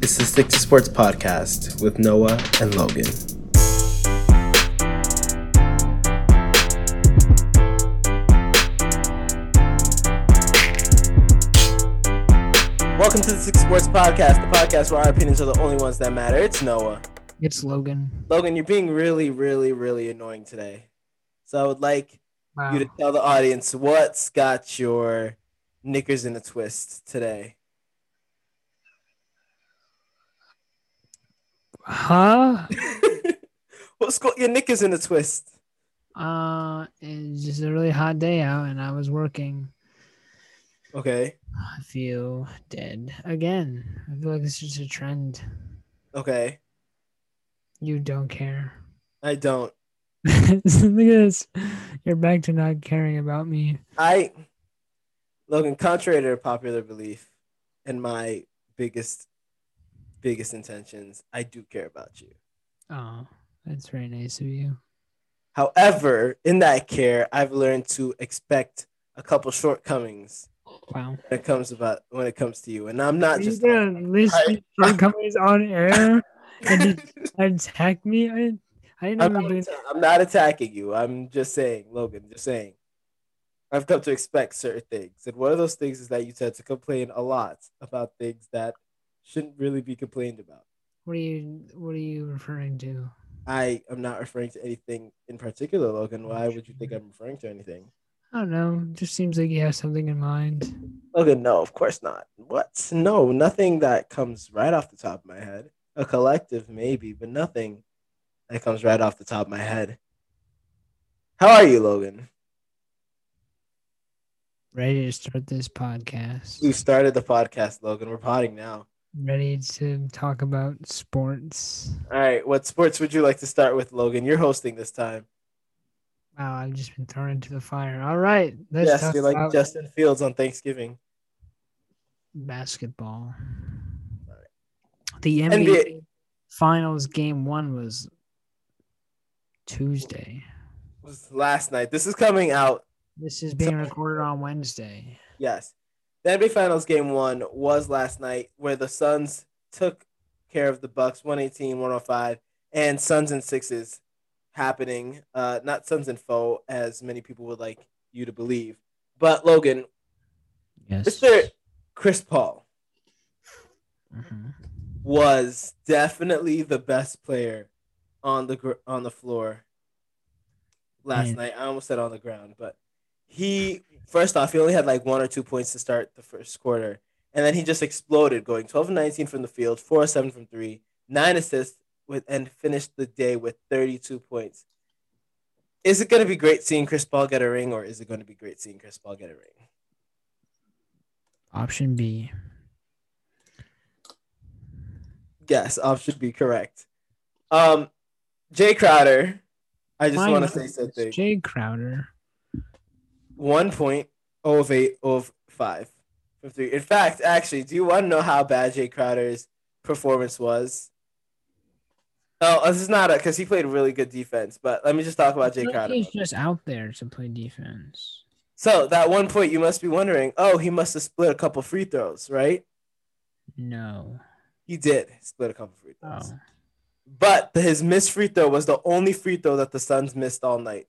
It's the Stick to Sports podcast with Noah and Logan. Welcome to the Stick to Sports podcast, the podcast where our opinions are the only ones that matter. It's Noah. It's Logan. Logan, you're being really, really, really annoying today. So I would like Wow. you to tell the audience what's got your knickers in a twist today. Huh? what's got your knickers in a twist? Uh, it's just a really hot day out, and I was working. Okay. I feel dead again. I feel like it's just a trend. Okay. You don't care. I don't. Look at this. You're back to not caring about me. I Logan, contrary to popular belief and my biggest biggest intentions, I do care about you. Oh, that's very nice of you. However, in that care, I've learned to expect a couple shortcomings Wow. when it comes about when it comes to you. And I'm not Are just you gonna list I- shortcomings on air and attack me? I, I I'm not, been. atta- I'm not attacking you. I'm just saying, Logan, just saying. I've come to expect certain things. And one of those things is that you tend to complain a lot about things that shouldn't really be complained about. What are you? What are you referring to? I am not referring to anything in particular, Logan. Why would you think I'm referring to anything? I don't know. Just seems like you have something in mind. Logan, no, of course not. What? No, nothing that comes right off the top of my head. A collective, maybe, but nothing that comes right off the top of my head. How are you, Logan? Ready to start this podcast. We started the podcast, Logan. We're potting now. Ready to talk about sports. All right, what sports would you like to start with, Logan? You're hosting this time. Wow, I've just been thrown into the fire. All right, let's yes, you're like Justin Fields on Thanksgiving. basketball. The NBA, NBA. Finals game one was Tuesday. was last night. This is coming out. This is being recorded on Wednesday. Yes, the NBA Finals game one was last night, where the Suns took care of the Bucks, 118-105, and Suns and Sixes happening. Uh, not Suns and foe, as many people would like you to believe. But Logan, Yes. Mr. Chris Paul Mhm. was definitely the best player on the gr- on the floor last Man. night. I almost said on the ground, but he first off he only had like one or two points to start the first quarter, and then he just exploded, going 12 and 19 from the field, four or seven from three, nine assists with, and finished the day with 32 points. Is it going to be great seeing Chris Paul get a ring, or is it going to be great seeing Chris Paul get a ring? Option B. Yes, option B correct. Um, Jay Crowder, I just want to say something. Jay Crowder. One point oh of eight of five from three. In fact, actually, do you want to know how bad Jay Crowder's performance was? Oh, this is not a because he played really good defense. But let me just talk about Jay I feel like Crowder. He's just out there to play defense. So that one point, you must be wondering, oh, he must have split a couple free throws, right? No. He did split a couple free throws. Oh. But his missed free throw was the only free throw that the Suns missed all night.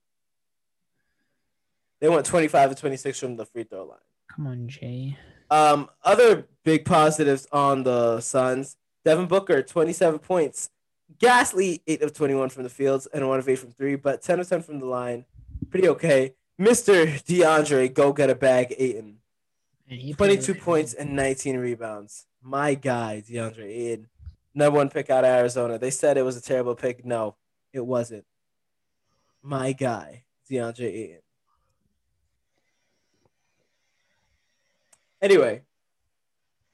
They went 25 to 26 from the free throw line. Come on, Jay. Um, other big positives on the Suns. Devin Booker, 27 points. Ghastly 8 of 21 from the fields and 1 of 8 from 3, but 10 of 10 from the line. Pretty okay. Mr. DeAndre, go get a bag, Ayton. And 22 points and 19 rebounds. My guy, DeAndre Ayton. Number one pick out of Arizona. They said it was a terrible pick. No, it wasn't. My guy, DeAndre Ayton. Anyway,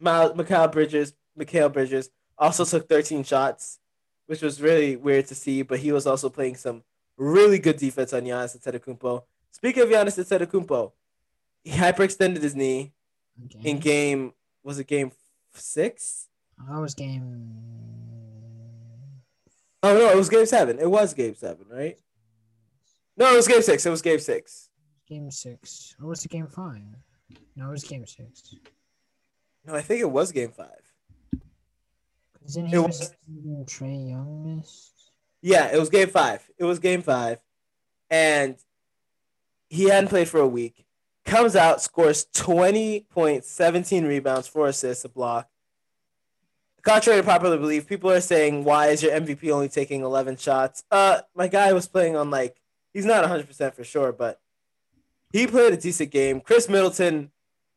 Mikal Bridges, Mikal Bridges also took 13 shots, which was really weird to see, but he was also playing some really good defense on Giannis Antetokounmpo. Speaking of Giannis Antetokounmpo, he hyperextended his knee Okay. in game was it game six? Oh, that was game. Oh no, it was game seven. It was game seven, right? No, it was game six. It was game six. Game six. Or was it game five? No, it was game six. No, I think it was game five. Isn't he was- was Trae Young missed? Yeah, it was game five. It was game five. And he hadn't played for a week. Comes out, scores 20 points, 17 rebounds, four assists, a block. Contrary to popular belief, people are saying, why is your MVP only taking 11 shots? Uh, my guy was playing on like, he's not 100% for sure, but he played a decent game. Khris Middleton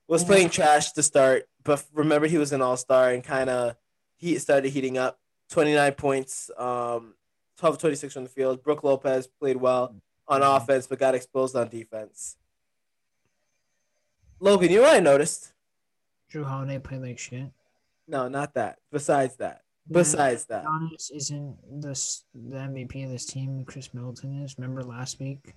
was playing trash to start, but remember he was an all star and kind of he started heating up. 29 points, um, 12 26 from the field. Brook Lopez played well on Mhm. offense, but got exposed on defense. Logan, you know what I noticed? Jrue Holiday played like shit. No, not that. Besides that. Besides that. Giannis isn't this the MVP of this team. Khris Middleton is. Remember last week?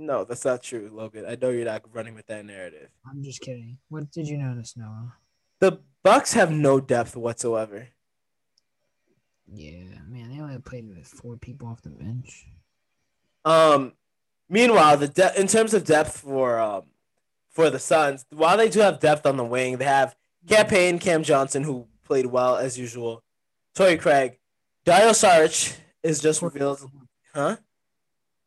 No, that's not true, Logan. I know you're not running with that narrative. I'm just kidding. What did you notice, Noah? The Bucks have no depth whatsoever. Yeah, man, they only played with four people off the bench. Um, meanwhile, the de- in terms of depth for um for the Suns, while they do have depth on the wing, they have Cam Payne, Cam Johnson, who played well as usual. Torrey Craig, Dario Saric is just revealed, huh?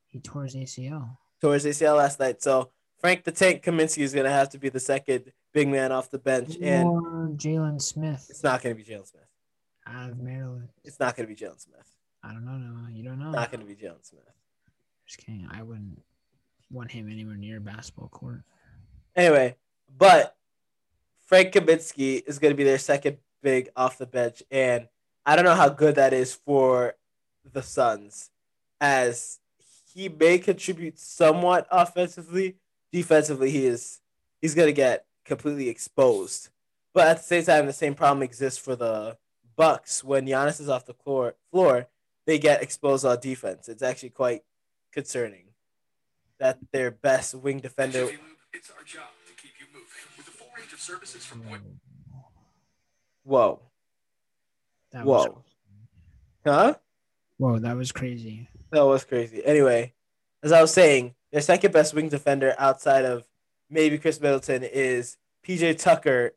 He tore his ACL. Towards ACL last night. So Frank the Tank Kaminsky is gonna have to be the second big man off the bench, and Jalen Smith it's not gonna be Jalen Smith. out of Maryland. It's not gonna be Jalen Smith. I don't know, Noah. You don't know. Not gonna be Jalen Smith. Just kidding. I wouldn't want him anywhere near a basketball court. Anyway, but Frank Kaminsky is going to be their second big off the bench, and I don't know how good that is for the Suns, as he may contribute somewhat offensively. Defensively, he is he's going to get completely exposed. But at the same time, the same problem exists for the Bucks when Giannis is off the floor. Floor, they get exposed on defense. It's actually quite concerning that their best wing defender it's our job to keep you moving with a full range of services from. Whoa. That was, Whoa. Huh? whoa, that was crazy. That was crazy. Anyway, as I was saying, their second best wing defender outside of maybe Khris Middleton is PJ Tucker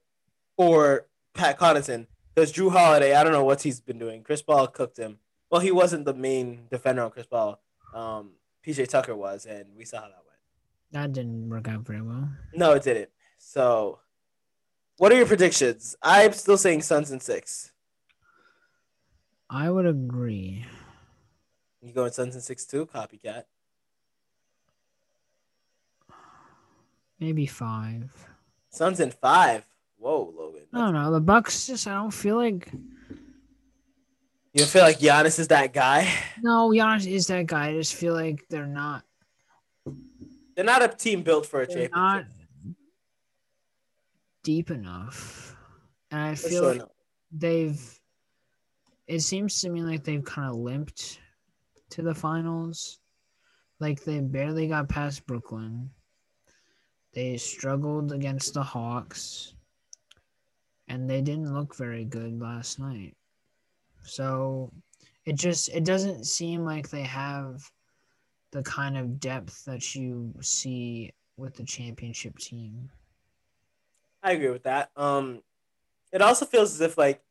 or Pat Connaughton. Because Jrue Holiday, I don't know what he's been doing. Chris Paul cooked him. Well, he wasn't the main defender on Chris Paul. Um, PJ Tucker was, and we saw how that went. That didn't work out very well. No, it didn't. So, what are your predictions? I'm still saying Suns in six. I would agree. You going Suns in six too? Copycat. Maybe five. Suns in five. Whoa, Logan. I don't know. The Bucks just I don't feel like You don't feel like Giannis is that guy? no, Giannis is that guy. I just feel like they're not They're not a team built for a they're championship. not deep enough. And I For feel sure like they've it seems to me like they've kind of limped to the finals. Like they barely got past Brooklyn. They struggled against the Hawks. And they didn't look very good last night. So it just it doesn't seem like they have the kind of depth that you see with the championship team. I agree with that. Um, it also feels as if like,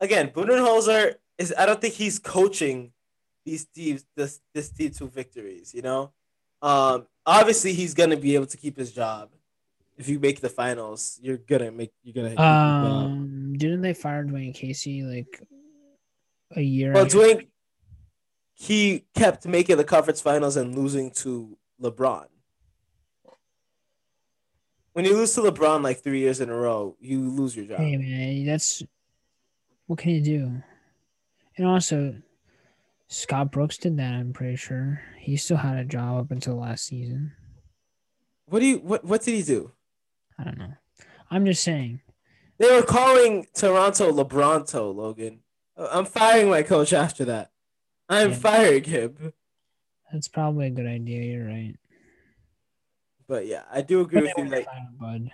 again, Budenholzer is. I don't think he's coaching these teams this this team to victories. You know, um, obviously he's gonna be able to keep his job. If you make the finals, you're gonna make you're gonna. Um, didn't they fire Dwane Casey like a year? Well, after- Dwane, he kept making the conference finals and losing to LeBron. When you lose to LeBron like three years in a row, you lose your job. Hey man, that's what can you do? And also, Scott Brooks did that. I'm pretty sure he still had a job up until last season. What do you? What What did he do? I don't know. I'm just saying. They were calling Toronto LeBronto, Logan. I'm firing my coach after that. I'm Yeah. firing him. That's probably a good idea. You're right. But yeah, I do agree But with you. Like Bud.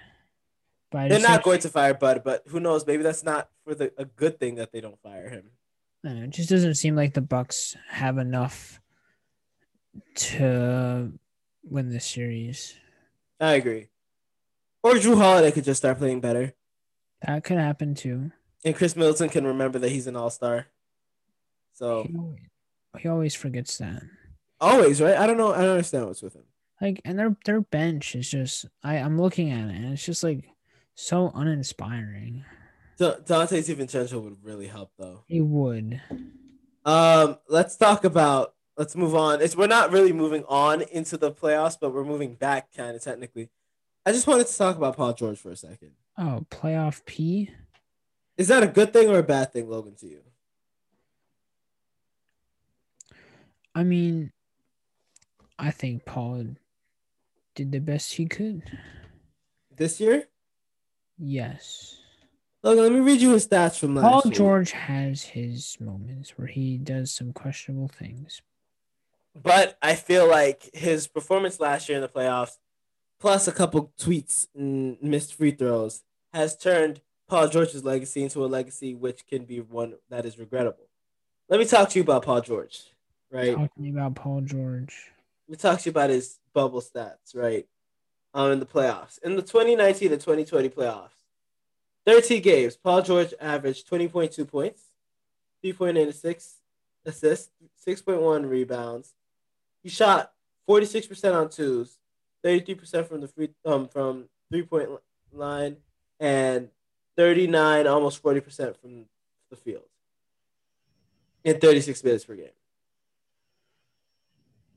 But they're not going to fire Bud, but who knows? Maybe that's not for the a good thing that they don't fire him. Know, it just doesn't seem like the Bucks have enough to win this series. I agree. Or Jrue Holiday could just start playing better. That could happen too. And Khris Middleton can remember that he's an all star. So He always, he always forgets that. always, right? I don't know. I don't understand what's with him. Like, and their their bench is just I I'm looking at it and it's just like so uninspiring. Da- Donte DiVincenzo would really help though. He would. Um, let's talk about. Let's move on. It's we're not really moving on into the playoffs, but we're moving back kind of technically. I just wanted to talk about Paul George for a second. Oh, playoff P. Is that a good thing or a bad thing, Logan, to you? I mean, I think Paul did the best he could. This year? Yes. Logan, let me read you his stats from last year. Paul year. George has his moments where he does some questionable things. But I feel like his performance last year in the playoffs, plus a couple tweets and missed free throws, has turned Paul George's legacy into a legacy which can be one that is regrettable. Let me talk to you about Paul George, right? Talk to me about Paul George. Let me talk to you about his bubble stats, right? Um, in the playoffs. In the 2019 to 2020 playoffs, 13 games, Paul George averaged 20.2 points, 3.86 assists, 6.1 rebounds. He shot 46% on twos, 33% from the free um from three point line, and 39, almost 40% from the field in 36 minutes per game.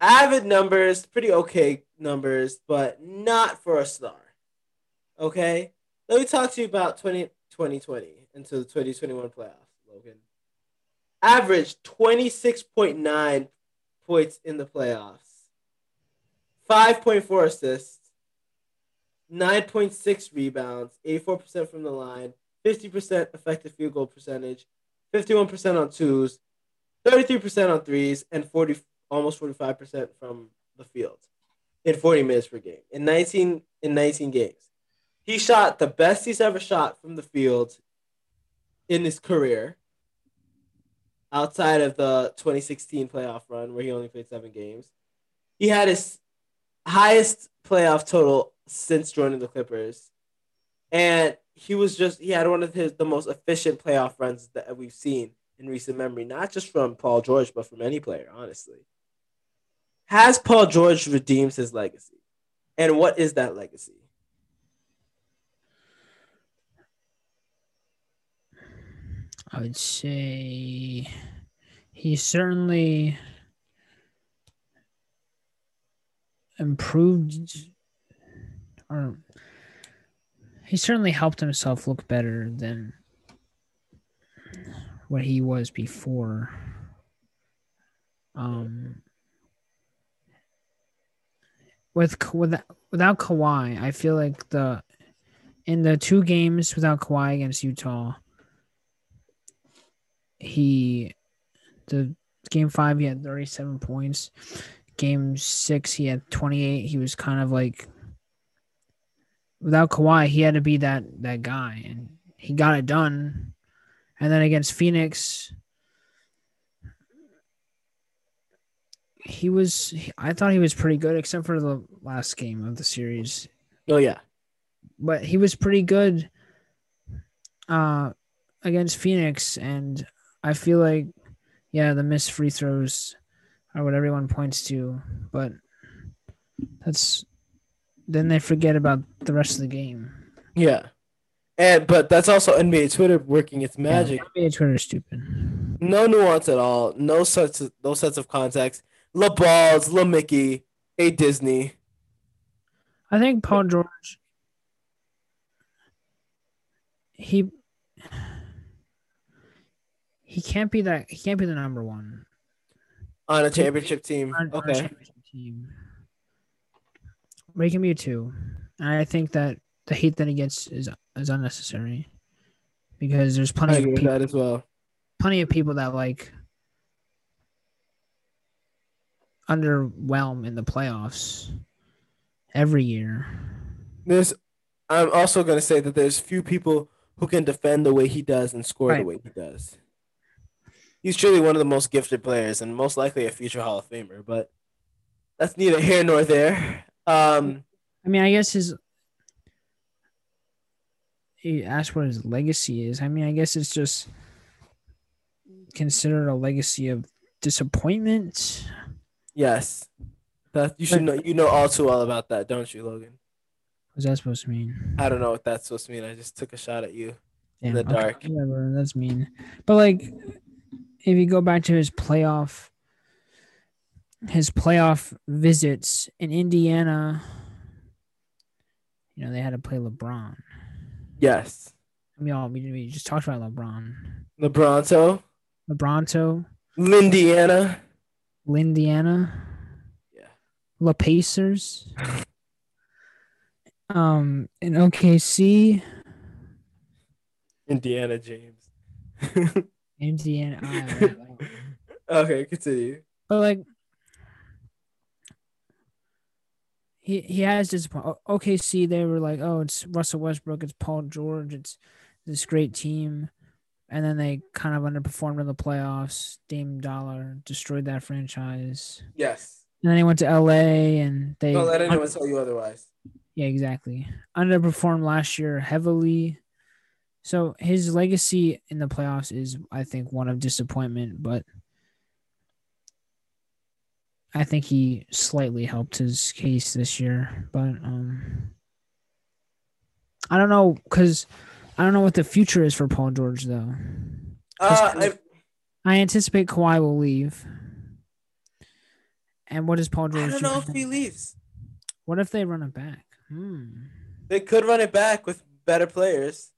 Avid numbers, pretty okay numbers, but not for a star. Okay? Let me talk to you about 20, 2020 into the 2021 playoffs, Logan. Averaged 26.9 points in the playoffs, 5.4 assists, 9.6 rebounds, 84% from the line, 50% effective field goal percentage, 51% on twos, 33% on threes, and 40 almost 45% from the field in 40 minutes per game in 19 in 19 games. He shot the best he's ever shot from the field in his career outside of the 2016 playoff run where he only played 7 games. He had his highest playoff total since joining the Clippers. And he was just he had one of his the most efficient playoff runs that we've seen in recent memory, not just from Paul George, but from any player, honestly. Has Paul George redeemed his legacy? And what is that legacy? I would say he certainly improved or he certainly helped himself look better than what he was before. Um with with without Kawhi, I feel like the in the two games without Kawhi against Utah, he the game five he had 37 points. Game six he had 28 he was kind of like without Kawhi he had to be that that guy and he got it done. And then against Phoenix he was I thought he was pretty good except for the last game of the series. Oh yeah. but he was pretty good uh against Phoenix and I feel like yeah, the missed free throws are what everyone points to, but that's then they forget about the rest of the game. Yeah. And but that's also NBA Twitter working its magic. Yeah, NBA Twitter is stupid. No nuance at all. No such no sense of context. La Balls, La Mickey, A Disney. I think Paul George he he can't be that he can't be the number one on a championship team. on, on a Okay. championship team. But he can be a two. And I think that the hate that he gets is is unnecessary. Because there's plenty of people that as well. plenty of people that like underwhelm in the playoffs every year. There's I'm also gonna say that there's few people who can defend the way he does and score the way he does. He's truly one of the most gifted players and most likely a future Hall of Famer, but that's neither here nor there. Um I mean, I guess his he asked what his legacy is. I mean, I guess it's just considered a legacy of disappointment. Yes. That you should know. You know all too well about that, don't you, Logan? What's that supposed to mean? I don't know what that's supposed to mean. I just took a shot at you. Damn, the dark. whatever, that's mean. But like, if you go back to his playoff, his playoff visits in Indiana, you know they had to play LeBron. Yes. I mean, all we, we just talked about LeBron, LeBronto, LeBronto, Lindiana. Lindiana, Yeah. La Pacers, um, in OKC, Indiana James. Indiana. Okay, continue. But like he he has disappointed. OKC they were like, oh, it's Russell Westbrook, it's Paul George, it's this great team, and then they kind of underperformed in the playoffs. Dame Dollar destroyed that franchise. Yes. And then he went to LA and they Don't let anyone tell you otherwise. yeah exactly underperformed last year heavily. So his legacy in the playoffs is, I think, one of disappointment, but I think he slightly helped his case this year. But um, I don't know because I don't know what the future is for Paul George though. Uh, I, I anticipate Kawhi will leave. And what does Paul George? I don't do? know if he leaves. What if they run it back? Hmm. They could run it back with better players.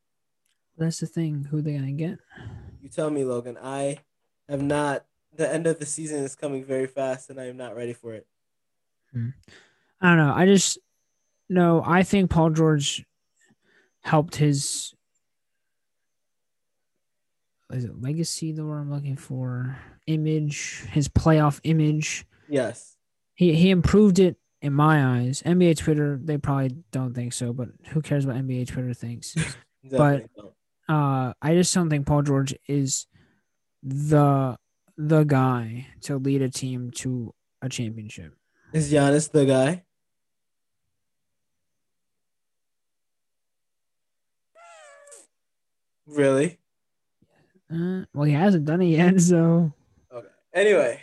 That's the thing. Who they gonna get? You tell me, Logan. I have not. The end of the season is coming very fast, and I am not ready for it. Hmm. I don't know. I just no. I think Paul George helped his. Is it legacy the word I'm looking for? Image, his playoff image. Yes. He he improved it in my eyes. NBA Twitter, they probably don't think so, but who cares what NBA Twitter thinks? Definitely don't. Uh I just don't think Paul George is the the guy to lead a team to a championship. Is Giannis the guy? Really? Uh, well, he hasn't done it yet, so Okay. Anyway,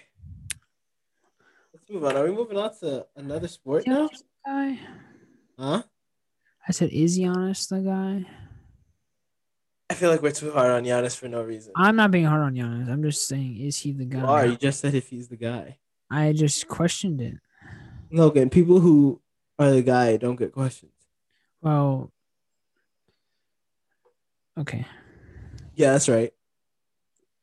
let's move on. Are we moving on to another sport now? Guy. Huh? I said, is Giannis the guy? I feel like we're too hard on Giannis for no reason. I'm not being hard on Giannis. I'm just saying, is he the guy? You are. You just said if he's the guy. I just questioned it. Logan, people who are the guy don't get questions. Well, okay. Yeah, that's right.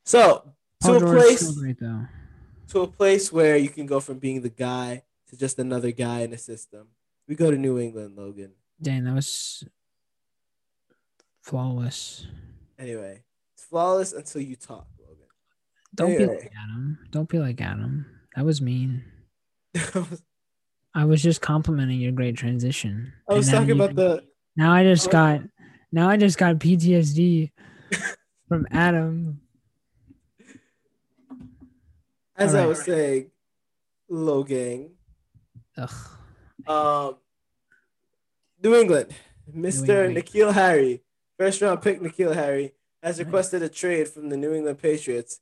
So to Paul a George place great to a place where you can go from being the guy to just another guy in the system. We go to New England, Logan. Dang, that was flawless. Anyway, it's flawless until you talk, Logan. Don't be like Adam. Don't be like Adam. That was mean. I was, just complimenting your great transition. I was talking about the Now I just Oh. got. Now I just got PTSD from Adam. as I was saying, Logan. Ugh. Um, New England, Mr. England. N'Keal Harry, first round pick N'Keal Harry, has requested a trade from the New England Patriots.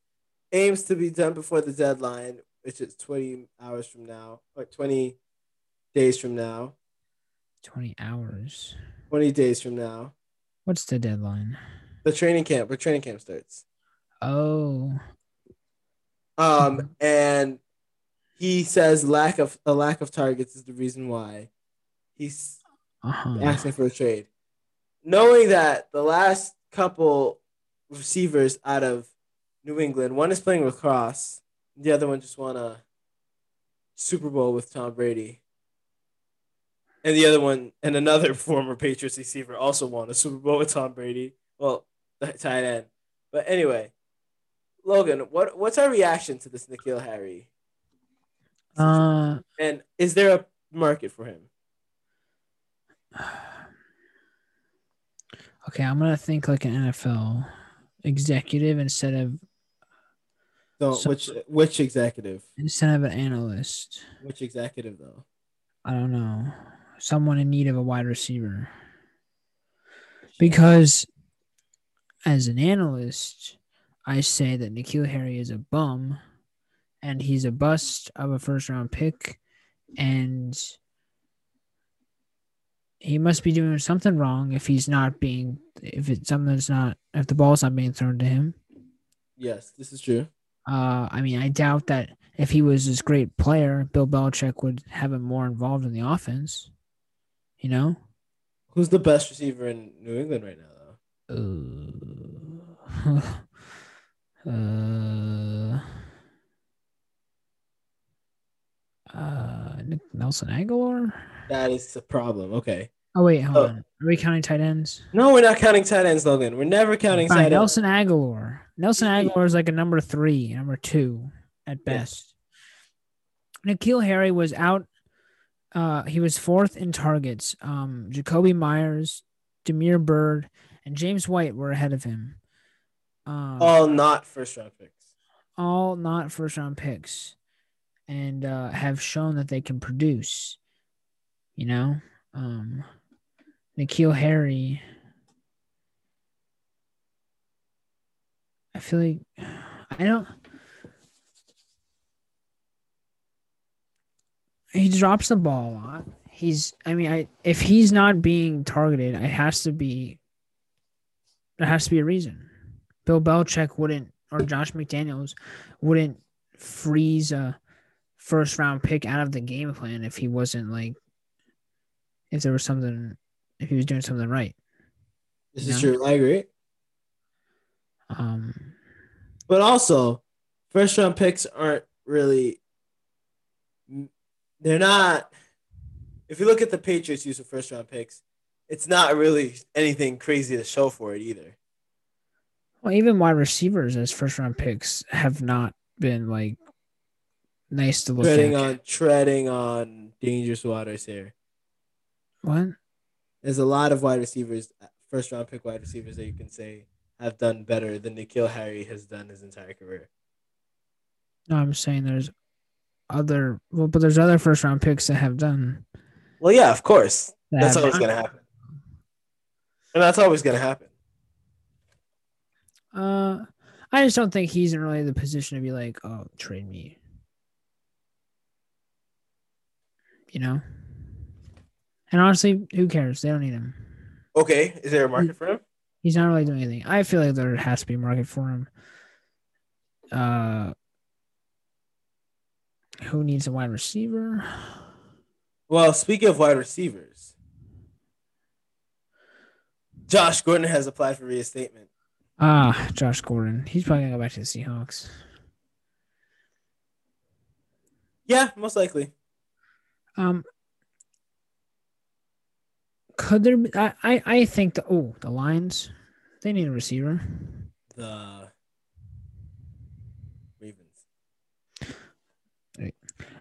Aims to be done before the deadline, which is 20 hours from now, or 20 days from now. 20 hours. 20 days from now. What's the deadline? The training camp, where training camp starts. Oh, Um, and he says lack of a lack of targets is the reason why he's uh huh. asking for a trade. Knowing that the last couple receivers out of New England, one is playing lacrosse, the other one just won a Super Bowl with Tom Brady. And the other one, and another former Patriots receiver also won a Super Bowl with Tom Brady. Well, the tight end. But anyway, Logan, what what's our reaction to this N'Keal Harry? Uh, And is there a market for him? okay, I'm gonna think like an NFL executive instead of So, So- which which executive? instead of an analyst. Which executive though? I don't know. Someone in need of a wide receiver. Because as an analyst, I say that N'Keal Harry is a bum and he's a bust of a first round pick and he must be doing something wrong if he's not being if it's something that's not if the ball's not being thrown to him. Yes, this is true. Uh, I mean, I doubt that if he was this great player, Bill Belichick would have him more involved in the offense. You know? Who's the best receiver in New England right now, though? Uh, uh, uh, Nick- Nelson Agholor? That is the problem. Okay. Oh, wait, hold Oh. on. Are we counting tight ends? No, we're not counting tight ends, Logan. We're never counting Fine, tight ends. Nelson Agholor. Nelson Agholor is like a number three, number two at Yeah. best. N'Keal Harry was out. Uh, he was fourth in targets. Um, Jakobi Meyers, Damiere Byrd, and James White were ahead of him. Um, All not first round picks. all not first round picks, and uh, have shown that they can produce. You know, um, N'Keal Harry. I feel like I don't. He drops the ball a lot. He's. I mean, I if he's not being targeted, it has to be. There has to be a reason. Bill Belichick wouldn't, or Josh McDaniels wouldn't freeze a first round pick out of the game plan if he wasn't like, if there was something, if he was doing something right. This is No. true. I agree. Um, But also, first round picks aren't really. They're not. If you look at the Patriots' use of first round picks, it's not really anything crazy to show for it either. well, even wide receivers as first round picks have not been like nice to look treading at. on treading on dangerous waters here. what? There's a lot of wide receivers, first round pick wide receivers that you can say have done better than N'Keal Harry has done his entire career. No, I'm saying there's other. Well, but there's other first round picks that have done. Well, yeah, of course. that That's always gonna happen. And that's always gonna happen. Uh, I just don't think he's in really the position to be like, oh, trade me. You know? And honestly, who cares? They don't need him. Okay, is there a market for him? He's not really doing anything. I feel like there has to be a market for him. Uh, who needs a wide receiver? Well, speaking of wide receivers, Josh Gordon has applied for reinstatement. Ah, Josh Gordon. He's probably gonna go back to the Seahawks. Yeah, most likely. Um, could there? Be, I, I I think the oh the Lions, they need a receiver. The Ravens.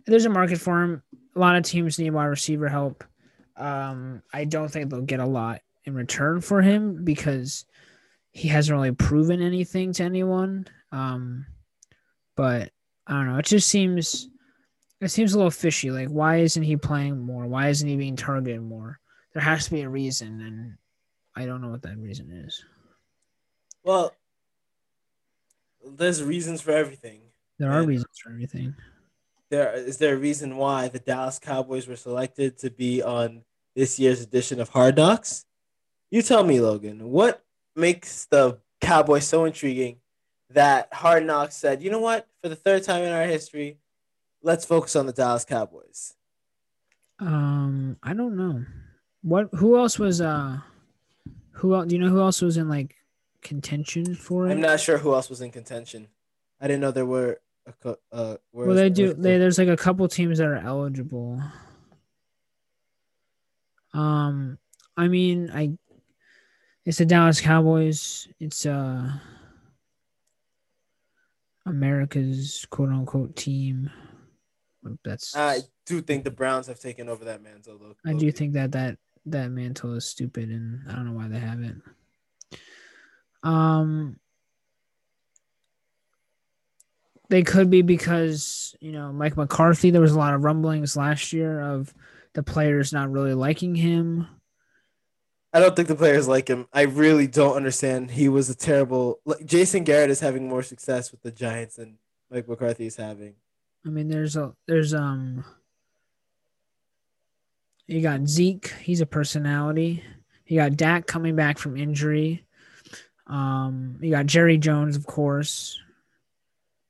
There's a market for him. A lot of teams need wide receiver help. Um, I don't think they'll get a lot in return for him because he hasn't really proven anything to anyone. Um, but I don't know. It just seems it seems a little fishy. Like, why isn't he playing more? Why isn't he being targeted more? There has to be a reason, and I don't know what that reason is. Well, there's reasons for everything. There are Yeah. reasons for everything. There is there a reason why the Dallas Cowboys were selected to be on this year's edition of Hard Knocks? You tell me, Logan. What makes the Cowboys so intriguing that Hard Knocks said, you know what? For the third time in our history, let's focus on the Dallas Cowboys. Um, I don't know. What? Who else was? Uh, who else? Do you know who else was in like contention for it? I'm not sure who else was in contention. I didn't know there were. A, co- uh, were well, they do. They, there's like a couple teams that are eligible. Um, I mean, I. It's the Dallas Cowboys. It's uh. America's quote unquote team. That's. I do think the Browns have taken over that mantle. Though. I do think that that that mantle is stupid, and I don't know why they have it. Um, they could be because you know Mike McCarthy. There was a lot of rumblings last year of the players not really liking him. I don't think the players like him. I really don't understand. He was a terrible. Like, Jason Garrett is having more success with the Giants than Mike McCarthy is having. I mean, there's a there's um. You got Zeke. He's a personality. You got Dak coming back from injury. Um, you got Jerry Jones, of course.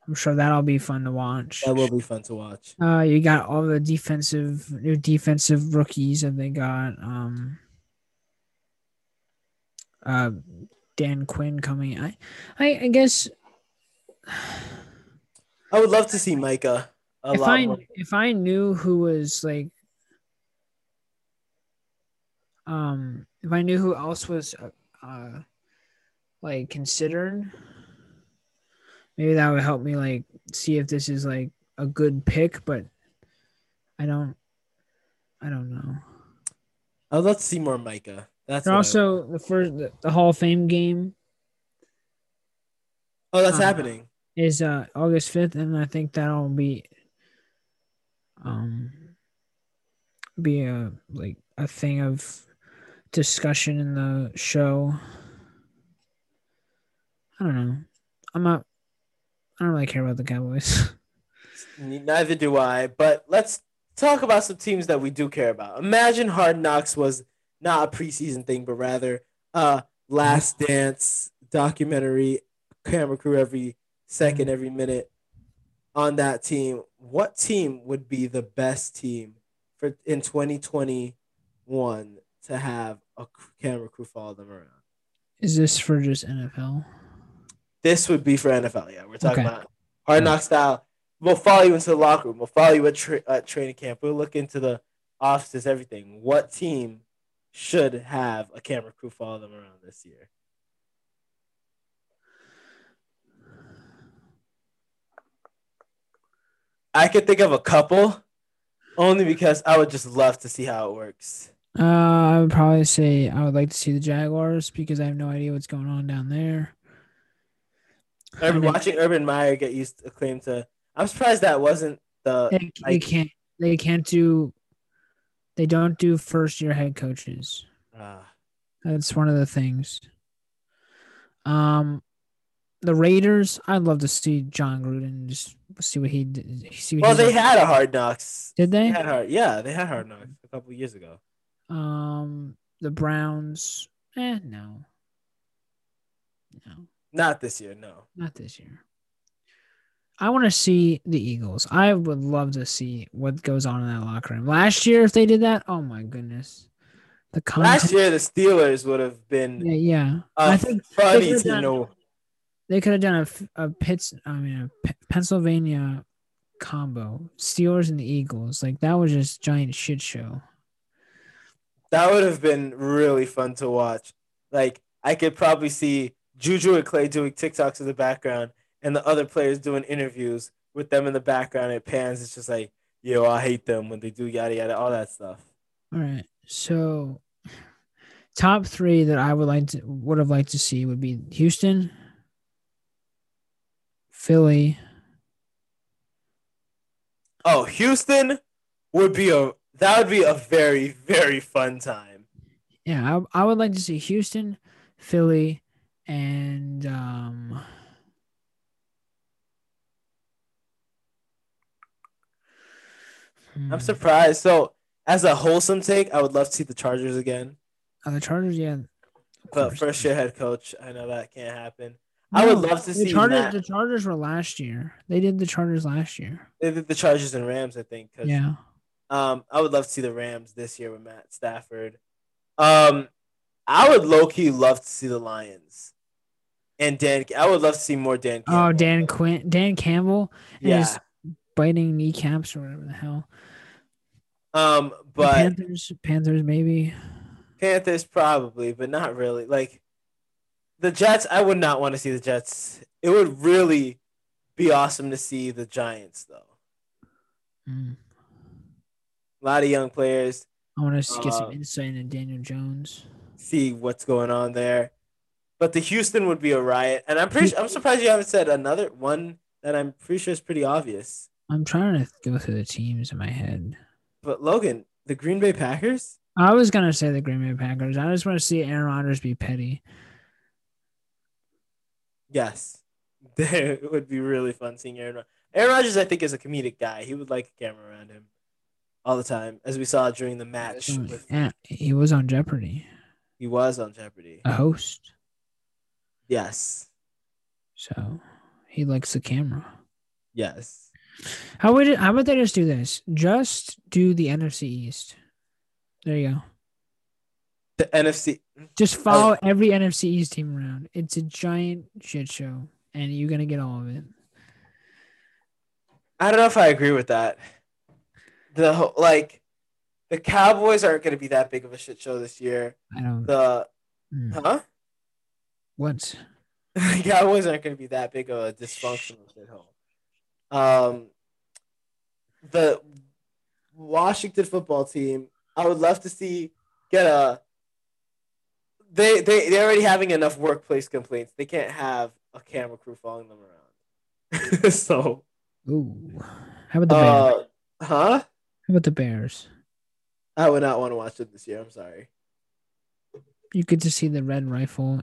I'm sure that'll be fun to watch. That will be fun to watch. Uh, you got all the defensive new defensive rookies that they got. Um, uh, Dan Quinn coming. I, I, I guess I would love to see Micah. A if I more. if I knew who was like, um, if I knew who else was, uh, uh like considered, maybe that would help me like see if this is like a good pick. But I don't, I don't know. Love to see more Micah. That's also the first the, the Hall of Fame game oh, that's uh, happening. is uh August fifth, and I think that'll be um be a like a thing of discussion in the show. I don't know. I'm not. I don't really care about the Cowboys. Neither do I. But let's talk about some teams that we do care about. Imagine Hard Knocks was not a preseason thing, but rather a Last Dance documentary, camera crew every second, every minute on that team. What team would be the best team for in 2021 to have a camera crew follow them around? is this for just NFL? This would be for NFL. Yeah, we're talking Okay. about hard knock style. We'll follow you into the locker room. We'll follow you at, tra- at training camp. We'll look into the offices, everything. What team should have a camera crew follow them around this year? I could think of a couple, only because I would just love to see how it works. Uh, I would probably say I would like to see the Jaguars because I have no idea what's going on down there. Urban, And then- watching Urban Meyer get used to claim to. I'm surprised that wasn't the. They, they can't. They can't do. They don't do first year head coaches. ah. That's one of the things. Um, the Raiders. I'd love to see Jon Gruden just see what he did. See what Well, they had a hard knocks. did They they? had hard, yeah, they had hard knocks a couple years ago. Um, the Browns. Eh, no. No, Not this year, no. not this year. I want to see the Eagles. I would love to see what goes on in that locker room. Last year, if they did that, oh my goodness, the content. Last year, the Steelers would have been yeah, yeah. I think funny to done- know. they could have done a, a Pitts, I mean, a P- Pennsylvania combo, Steelers and the Eagles. Like that was just giant shit show. That would have been really fun to watch. Like I could probably see Juju and Clay doing TikToks in the background, and the other players doing interviews with them in the background. It pans. It's just like, yo, I hate them when they do yada yada, all that stuff. All right, so top three that I would like to would have liked to see would be Houston, Philly. Oh, Houston would be a that would be a very very fun time. Yeah, I, I would like to see Houston, Philly, and um. I'm hmm, surprised. So, as a wholesome take, I would love to see the Chargers again. uh, the Chargers, yeah. But first year head coach, I know that can't happen. I would love to see the see Chargers. Matt- The Chargers were last year. They did the Chargers last year. They did the Chargers and Rams, I think. Yeah. Um, I would love to see the Rams this year with Matt Stafford. Um, I would low key love to see the Lions. And Dan, I would love to see more Dan. Oh, Dan Quinn, Dan Campbell, and Yeah. his biting kneecaps or whatever the hell. Um, but Panthers, Panthers maybe. Panthers probably, but not really. Like the Jets, I would not want to see the Jets. It would really be awesome to see the Giants, though. Mm. A lot of young players. I want to get Uh, some insight into Daniel Jones. see what's going on there. But the Houston would be a riot, and I'm pretty. I'm surprised you haven't said another one that I'm pretty sure is pretty obvious. I'm trying to go through the teams in my head. But Logan, the Green Bay Packers. I was gonna say the Green Bay Packers. I just want to see Aaron Rodgers be petty. Yes, it would be really fun seeing Aaron. Aaron Rodgers, I think, is a comedic guy. He would like a camera around him all the time, as we saw during the match. With, Yeah, he was on Jeopardy, he was on Jeopardy. a host, Yes, so he likes the camera. yes. How would it, how about they just do this? Just do the NFC East. There you go. The NFC. Just oh. follow every NFC East team around. It's a giant shit show, and you're gonna get all of it. I don't know if I agree with that. The whole- like, the Cowboys aren't going to be that big of a shit show this year. I don't. The Mm. huh? What? the Cowboys aren't going to be that big of a dysfunctional shithole. Um, the Washington football team, I would love to see get a. They they they're already having enough workplace complaints. They can't have a camera crew following them around. so, Ooh. How about the uh, huh? How about the Bears? I would not want to watch it this year. I'm sorry. You get to see the red rifle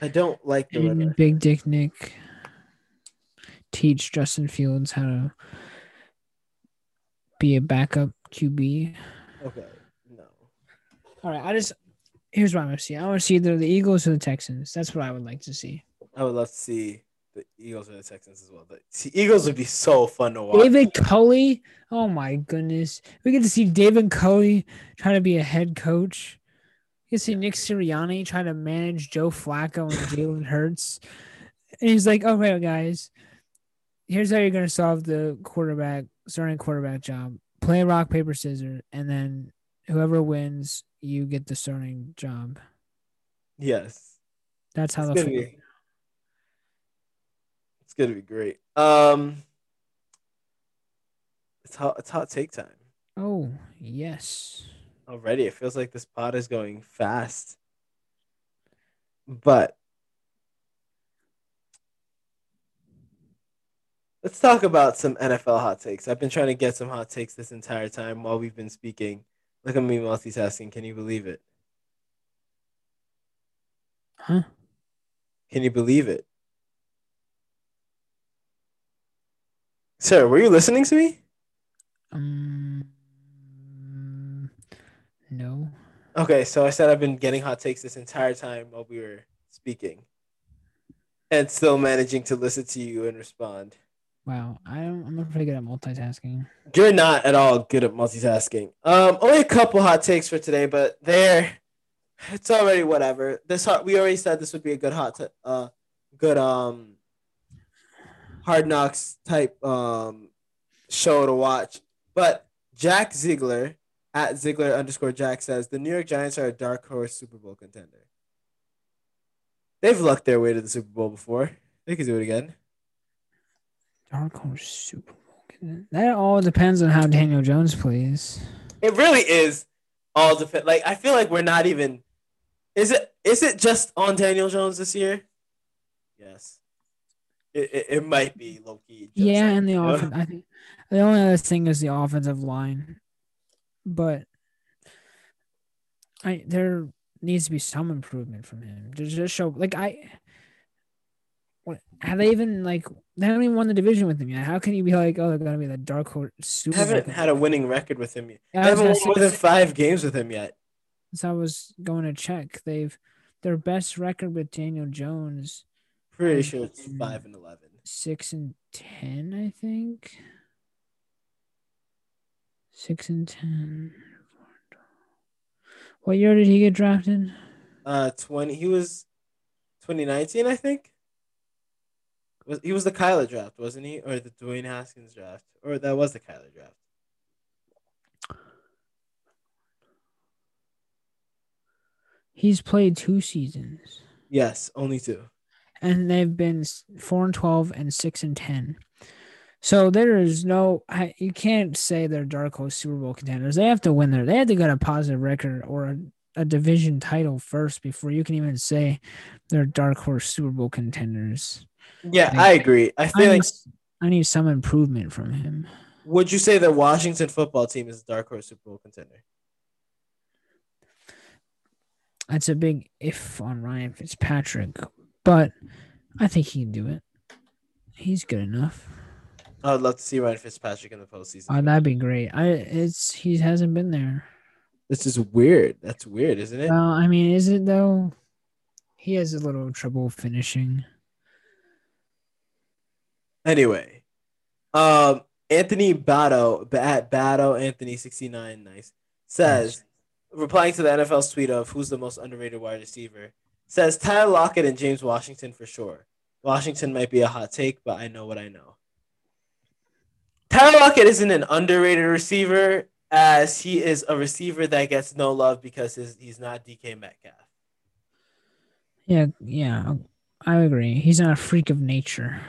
I don't like the and Big Dick Nick teach Justin Fields how to be a backup QB. Okay, no. All right, I just here's what I want to see. I want to see either the Eagles or the Texans. That's what I would like to see. I would love to see the Eagles or the Texans as well. The see, Eagles would be so fun to watch. David Culley. Oh my goodness. We get to see David Culley trying to be a head coach. You get to see Nick Sirianni trying to manage Joe Flacco and Jalen Hurts. And he's like, okay, guys, here's how you're going to solve the quarterback, starting quarterback job. Play rock, paper, scissors, and then whoever wins, you get the starting job. Yes, That's how it's the gonna be. It's gonna be great. Um, it's hot. It's hot take time Oh, yes. already. It feels like this pod is going fast, but let's talk about some NFL hot takes. I've been trying to get some hot takes this entire time while we've been speaking. Look at me multitasking. Can you believe it? Huh? Can you believe it? Sir, were you listening to me? Um, no. Okay, so I said I've been getting hot takes this entire time while we were speaking. And still managing to listen to you and respond. Wow, I don't, I'm not pretty good at multitasking. You're not at all good at multitasking. Um, only a couple hot takes for today, but they're it's already whatever. This hot we already said this would be a good hot t- uh good um hard knocks type um show to watch. But Jack Ziegler at Ziegler underscore Jack says the New York Giants are a dark horse Super Bowl contender. They've lucked their way to the Super Bowl before. They could do it again. Dark Horse Super Bowl. contender. That all depends on how Daniel Jones plays. It really is all depend. Like I feel like we're not even. Is it? Is it just on Daniel Jones this year? Yes. It, it, it might be low key. just Yeah, on- and the offense. I think the only other thing is the offensive line, but I there needs to be some improvement from him just show. Like I, what have they even like? They haven't even won the division with him yet. How can you be like, oh, they're gonna be the dark horse Super haven't had a winning record with him yet. Yeah, I haven't won more than five games with him yet. So I was going to check. They've their best record with Daniel Jones Pretty sure it's five and eleven. six and ten, I think. Six and ten. What year did he get drafted? Uh, twenty. He was twenty nineteen, I think. Was he was the Kyler draft, wasn't he, or the Dwayne Haskins draft, or that was the Kyler draft? He's played two seasons, Yes, only two. And they've been four and twelve and six and ten. So there is no, you can't say they're dark horse Super Bowl contenders. They have to win there. They have to get a positive record or a, a division title first before you can even say they're dark horse Super Bowl contenders. Yeah, Like, I agree. I I feel need, like. I need some improvement from him. Would you say the Washington football team is a dark horse Super Bowl contender? That's a big if on Ryan Fitzpatrick, but I think he can do it. He's good enough. I would love to see Ryan Fitzpatrick in the postseason. Oh, that'd be great. I it's he hasn't been there. this is weird. That's weird, isn't it? Well, I mean, is it though? He has a little trouble finishing. Anyway, um, Anthony Batto at Batto Anthony sixty nine nice says, replying to the NFL's tweet of who's the most underrated wide receiver, says Tyler Lockett and James Washington for sure. Washington might be a hot take, but I know what I know. Tyler Lockett isn't an underrated receiver, as he is a receiver that gets no love because his, he's not DK Metcalf. Yeah, yeah, I agree. He's not a freak of nature.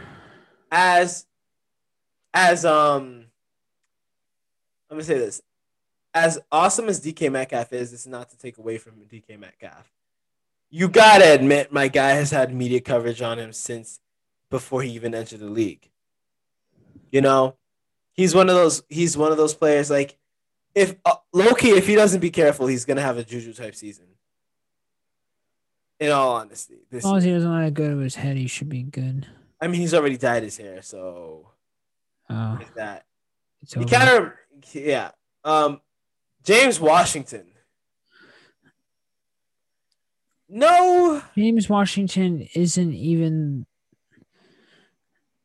as as um let me say this as awesome as DK Metcalf is, it's not to take away from DK Metcalf. You gotta admit, my guy has had media coverage on him since before he even entered the league. You know, he's one of those. He's one of those players. Like, if uh, low key, if he doesn't be careful, he's gonna have a juju type season. In all honesty, this As long as he doesn't let it go to his head, he should be good. I mean, he's already dyed his hair, so Oh, that. it's He kind of, yeah. Um, James Washington. No, James Washington isn't even.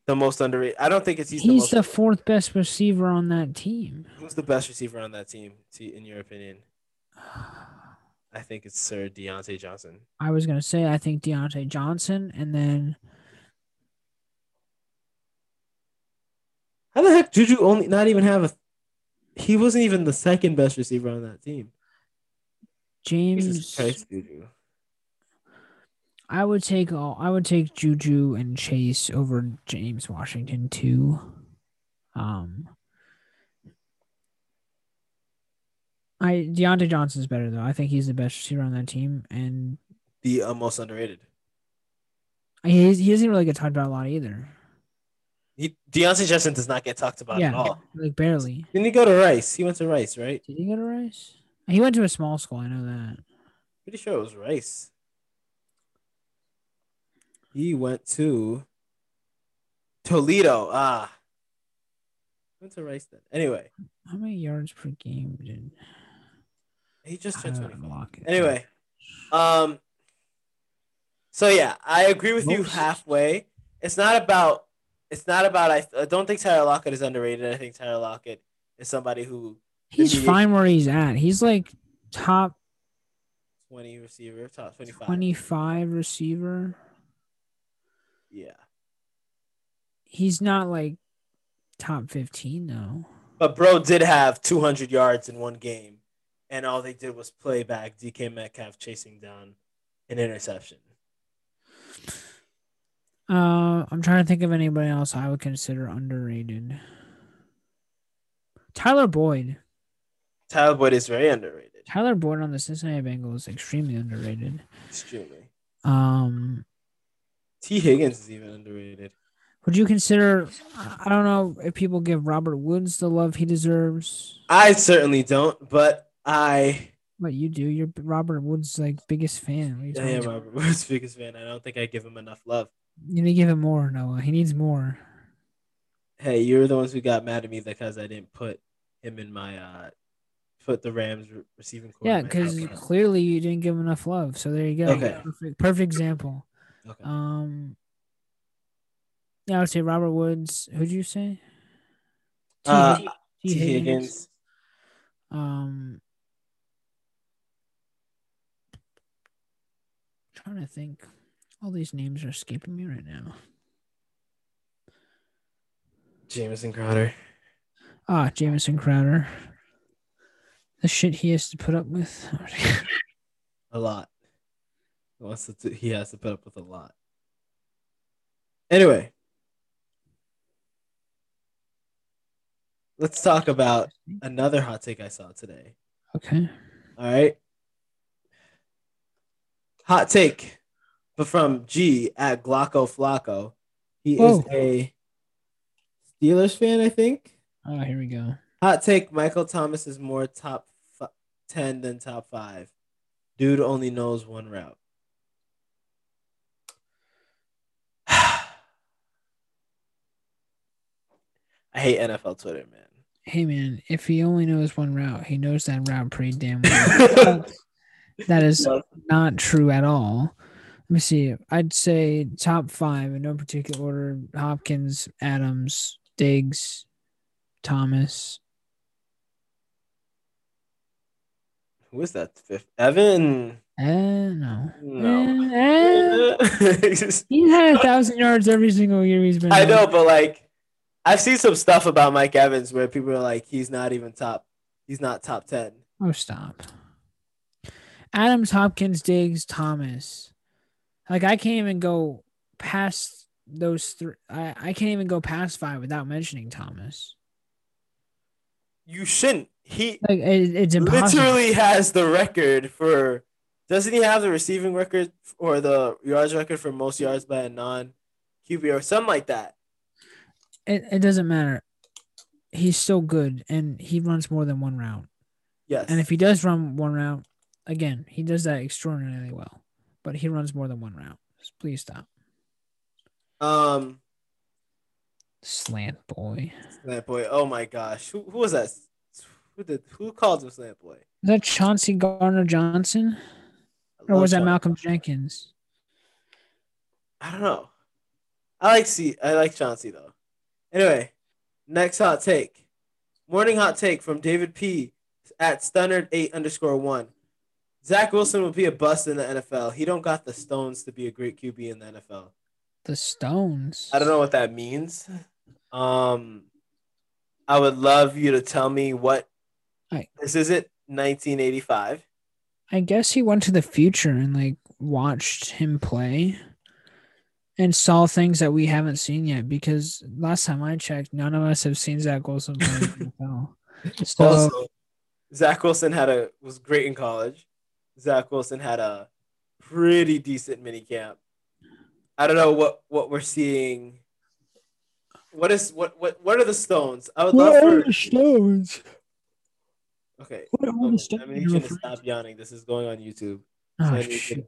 the most underrated. I don't think it's he's, He's, the most. the fourth best receiver on that team. who's the best receiver on that team, in your opinion? I think it's Sir Diontae Johnson. I was gonna say I think Diontae Johnson, and then How the heck Juju only not even have a? He wasn't even the second best receiver on that team. James. Christ, Juju. I would take all. I would take Juju and Chase over James Washington too. Um, I Diontae Johnson's better though. I think he's the best receiver on that team, and The uh, most underrated. he he doesn't really get talked about a lot either. He Diontae Johnson does not get talked about yeah, at all. like barely. Didn't he go to Rice? He went to Rice, right? Did he go to Rice? He went to a small school. I know that. Pretty sure it was Rice. He went to Toledo. Ah. Went to Rice then. Anyway, How many yards per game did he just turned 25. Lockett? Anyway, um so yeah, I agree with you halfway. It's not about it's not about I, I don't think Tyler Lockett is underrated. I think Tyler Lockett is somebody who he's media- fine where he's at. He's like top 20 receiver, top 25. twenty-five receiver. Yeah. He's not like top 15 though. But bro did have 200 yards in one game, and all they did was play back DK Metcalf chasing down an interception. Uh, I'm trying to think of anybody else I would consider underrated. Tyler Boyd. Tyler Boyd is very underrated, Tyler Boyd on the Cincinnati Bengals is extremely underrated. extremely. Um, Tee Higgins is even underrated. would you consider? I don't know if people give Robert Woods the love he deserves. I certainly don't, but I, What you do? You're Robert Woods' like biggest fan. I am? Robert Woods' biggest fan. I don't think I give him enough love. You need to give him more, Noah. He needs more. Hey, you're the ones who got mad at me because I didn't put him in my uh, put the Rams re- receiving. Yeah, because clearly you didn't give him enough love. So there you go. Okay. Perfect, perfect example. Okay. Um, yeah, I would say Robert Woods. Who'd you say? T. Uh, Hig- Tee Higgins. Um, trying to think. All these names are escaping me right now. Jamison Crowder. Ah, Jamison Crowder. The shit he has to put up with. A lot. He wants to. He has to put up with a lot. Anyway, let's talk about another hot take I saw today. okay. All right. Hot take, but from G at Glocko Flacco. He Whoa. is oh. a Steelers fan, I think. Oh, here we go. Hot take: Michael Thomas is more top f- ten than top five. Dude only knows one route. I hate NFL Twitter, man. Hey man, if he only knows one route, he knows that route pretty damn well. that is not true at all. Let me see. I'd say top five in no particular order: Hopkins, Adams, Diggs, Thomas. Who is that fifth? Evan. Eh, no. No. Eh. He's had a thousand yards every single year he's been. I on. know, but like, I've seen some stuff about Mike Evans where people are like, he's not even top. He's not top ten. Oh, stop. Adams, Hopkins, Diggs, Thomas. Like I can't even go past those three. I, I can't even go past five without mentioning Thomas. You shouldn't. He Like it, it's impossible. literally has the record for. Doesn't he have the receiving record or the yards record for most yards by a non QB or something like that? It, it doesn't matter. He's still good, and he runs more than one route. Yes. And if he does run one route, again, he does that extraordinarily well. But he runs more than one route. Please stop. um, Slant boy. Slant Boy. Oh my gosh, who who was that? Who did who called him Slant Boy? Is that Chauncey Gardner-Johnson? Or was that. Malcolm Jenkins? I don't know. I like see I like Chauncey though. Anyway, next hot take. Morning hot take from David P at Stunnard eight underscore one. Zach Wilson will be a bust in the NFL. He don't got the stones to be a great QB in the NFL. The Stones. I don't know what that means. Um, I would love you to tell me what I- this isn't 1985. I guess he went to the future and like watched him play and saw things that we haven't seen yet because last time I checked, none of us have seen Zach Wilson play NFL. So Also, Zach Wilson had a was great in college. Zach Wilson had a pretty decent mini camp. I don't know what what we're seeing. What is what what what are the stones? I would love for Stones? okay. What are the Stones I mean, you should referring stop yawning. This is going on YouTube. Oh, to- shit.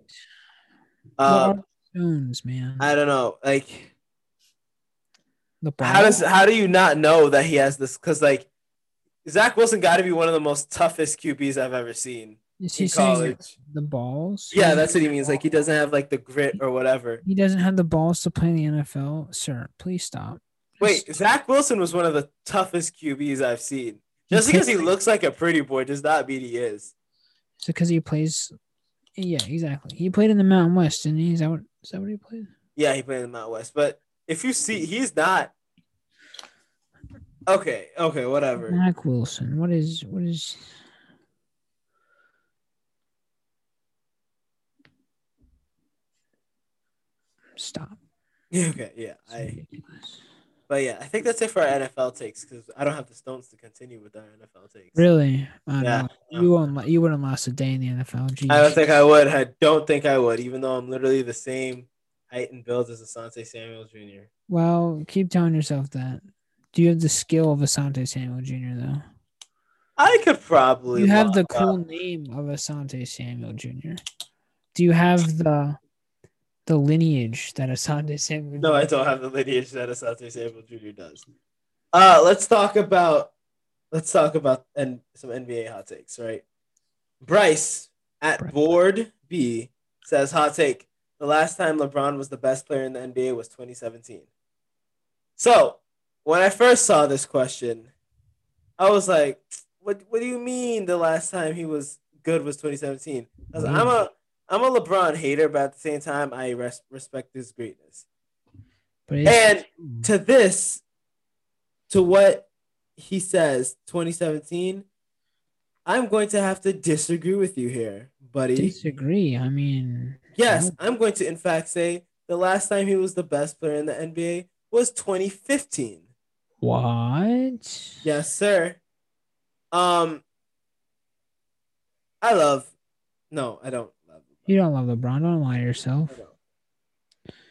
Uh, what are the Stones, man? I don't know. Like, how does how do you not know that he has this? Because like, Zach Wilson got to be one of the most toughest QBs I've ever seen Is he college. the balls? Yeah, that's what he means. Like, he doesn't have like the grit or whatever. He doesn't have the balls to play in the NFL, sir. Please stop. Wait, Zach Wilson was one of the toughest QBs I've seen. Just He because he looks like a pretty boy does not mean he is. Is it because he plays? Yeah, exactly. He played in the Mountain West, and he's what? Is that what he played? Yeah, he played in the Mount West, but if you see, he's not. Okay, okay, whatever. Zach Wilson. What is? What is? Stop. Okay, yeah, I. But yeah, I think that's it for our NFL takes because I don't have the stones to continue with our NFL takes. Really? I Yeah, know. You won't. You wouldn't last a day in the NFL. Jeez. I don't think I would. I don't think I would, even though I'm literally the same height and build as Asante Samuel Jr. well, keep telling yourself that. Do you have the skill of Asante Samuel Jr. though? I could probably. You have the cool up- name of Asante Samuel Jr. Do you have the the lineage that Asante Samuel? No, I don't have the lineage that Asante Samuel Jr. does. Uh, let's talk about let's talk about and some NBA hot takes, right? Bryce at Bryce. board B says hot take. The last time LeBron was the best player in the NBA was 2017. So when I first saw this question, I was like, "What? What do you mean the last time he was good was 2017?" I was like, I'm a I'm a LeBron hater, but at the same time, I res- respect his greatness. And to this, to what he says, 2017, I'm going to have to disagree with you here, buddy. disagree. I mean, yes, no. I'm going to, in fact, say the last time he was the best player in the NBA was 2015. What? Yes, sir. Um, I love. No, I don't. You don't love LeBron. Don't lie to yourself. I don't.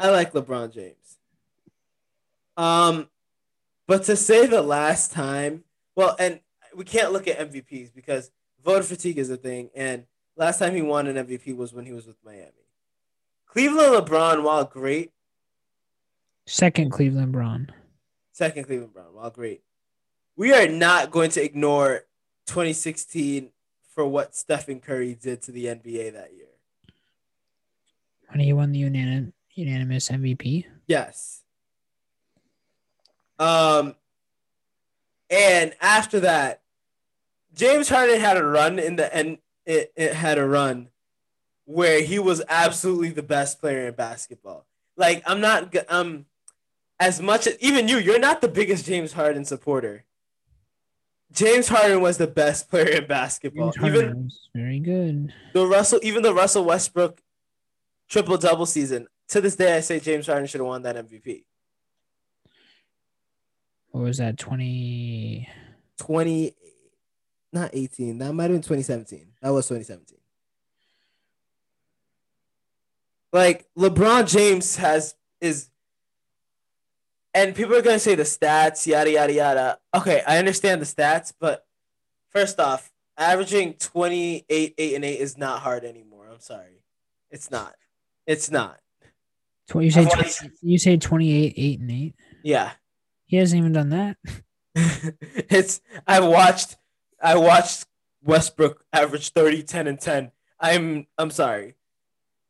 I like LeBron James. Um, but to say the last time, well, and we can't look at MVPs because voter fatigue is a thing, and Last time he won an MVP was when he was with Miami. Cleveland LeBron, while great, Second Cleveland Braun. second Cleveland Brown, while great, we are not going to ignore 2016 for what Stephen Curry did to the NBA that year. When he won the unanim- unanimous MVP. Yes. Um, and after that, James Harden had a run in the end. It, it had a run where he was absolutely the best player in basketball. Like I'm not um as much as even you. You're not the biggest James Harden supporter. James Harden was the best player in basketball. James Even was very good. the Russell, even the Russell Westbrook triple double season. To this day, I say James Harden should have won that MVP. What was that? 20. 20 not 18 that might have been 2017 that was 2017 like lebron james has is and people are going to say the stats yada yada yada okay i understand the stats but first off averaging 28 8 and 8 is not hard anymore i'm sorry it's not it's not Tw- you say I've 20, you say 28, 8, and 8. yeah He hasn't even done that. it's I watched I watched Westbrook average 30, 10, and 10. I'm I'm sorry.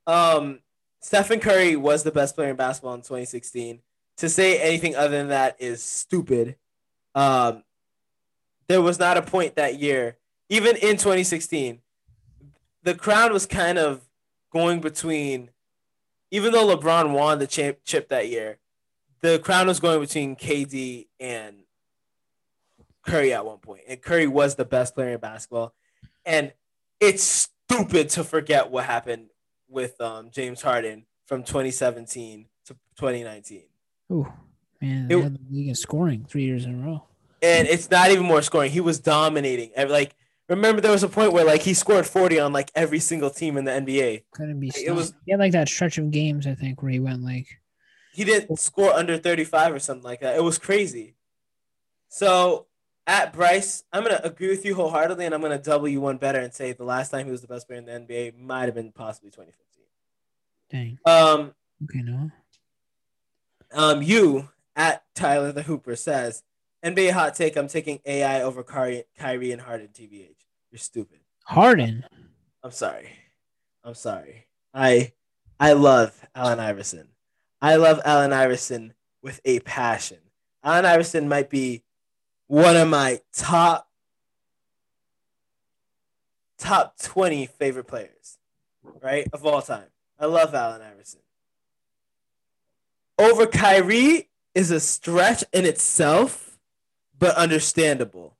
Um Stephen Curry was the best player in basketball in 2016. To say anything other than that is stupid. Um there was not a point that year, even in 2016. The crown was kind of going between even though LeBron won the champ, chip that year, the crown was going between KD and Curry at one point, and Curry was the best player in basketball. And it's stupid to forget what happened with um, James Harden from 2017 to 2019. Ooh, man. It- had the league in scoring three years in a row. And it's not even more scoring. He was dominating. Like, remember there was a point where like he scored 40 on like every single team in the NBA. Couldn't be It was- He had like that stretch of games, I think, where he went like, He didn't score under 35 or something like that. It was crazy. So at Bryce, I'm gonna agree with you wholeheartedly, and I'm gonna double you one better and say the last time he was the best player in the NBA might have been possibly 2015. dang. Um, Okay, no. um, you at Tyler the Hooper says NBA hot take. I'm taking AI over Kyrie, Kyrie and Harden. TBH, you're stupid. Harden. I'm sorry. I'm sorry. I I love Allen Iverson. I love Allen Iverson with a passion. Allen Iverson might be one of my top top 20 favorite players, right? Of all time. I love Allen Iverson. Over Kyrie is a stretch in itself, but understandable.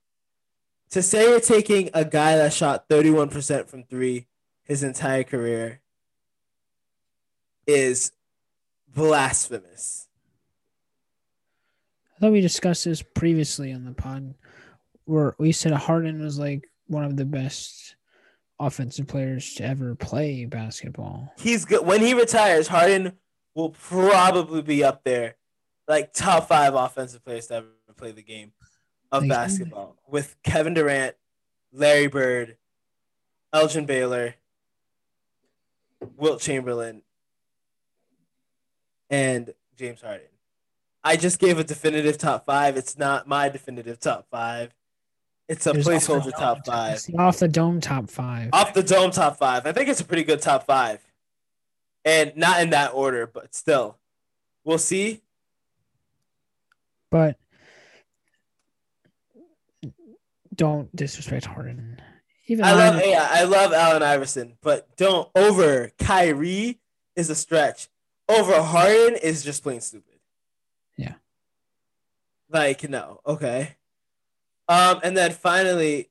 To say you're taking a guy that shot 31% from three his entire career is blasphemous. I thought we discussed this previously on the pod, where we said Harden was like one of the best offensive players to ever play basketball. He's good. When he retires, Harden will probably be up there, like top five offensive players to ever play the game of basketball with Kevin Durant, Larry Bird, Elgin Baylor, Wilt Chamberlain, and James Harden. I just gave a definitive top five. It's not my definitive top five. It's a There's placeholder dome top five. Off the dome top five. Off the dome top five. I think it's a pretty good top five. And not in that order, but still. We'll see. But don't disrespect Harden. Even I love yeah, I love Allen Iverson, but don't over Kyrie is a stretch. Over Harden is just plain stupid. Yeah. Like, no. Okay. Um, and then finally,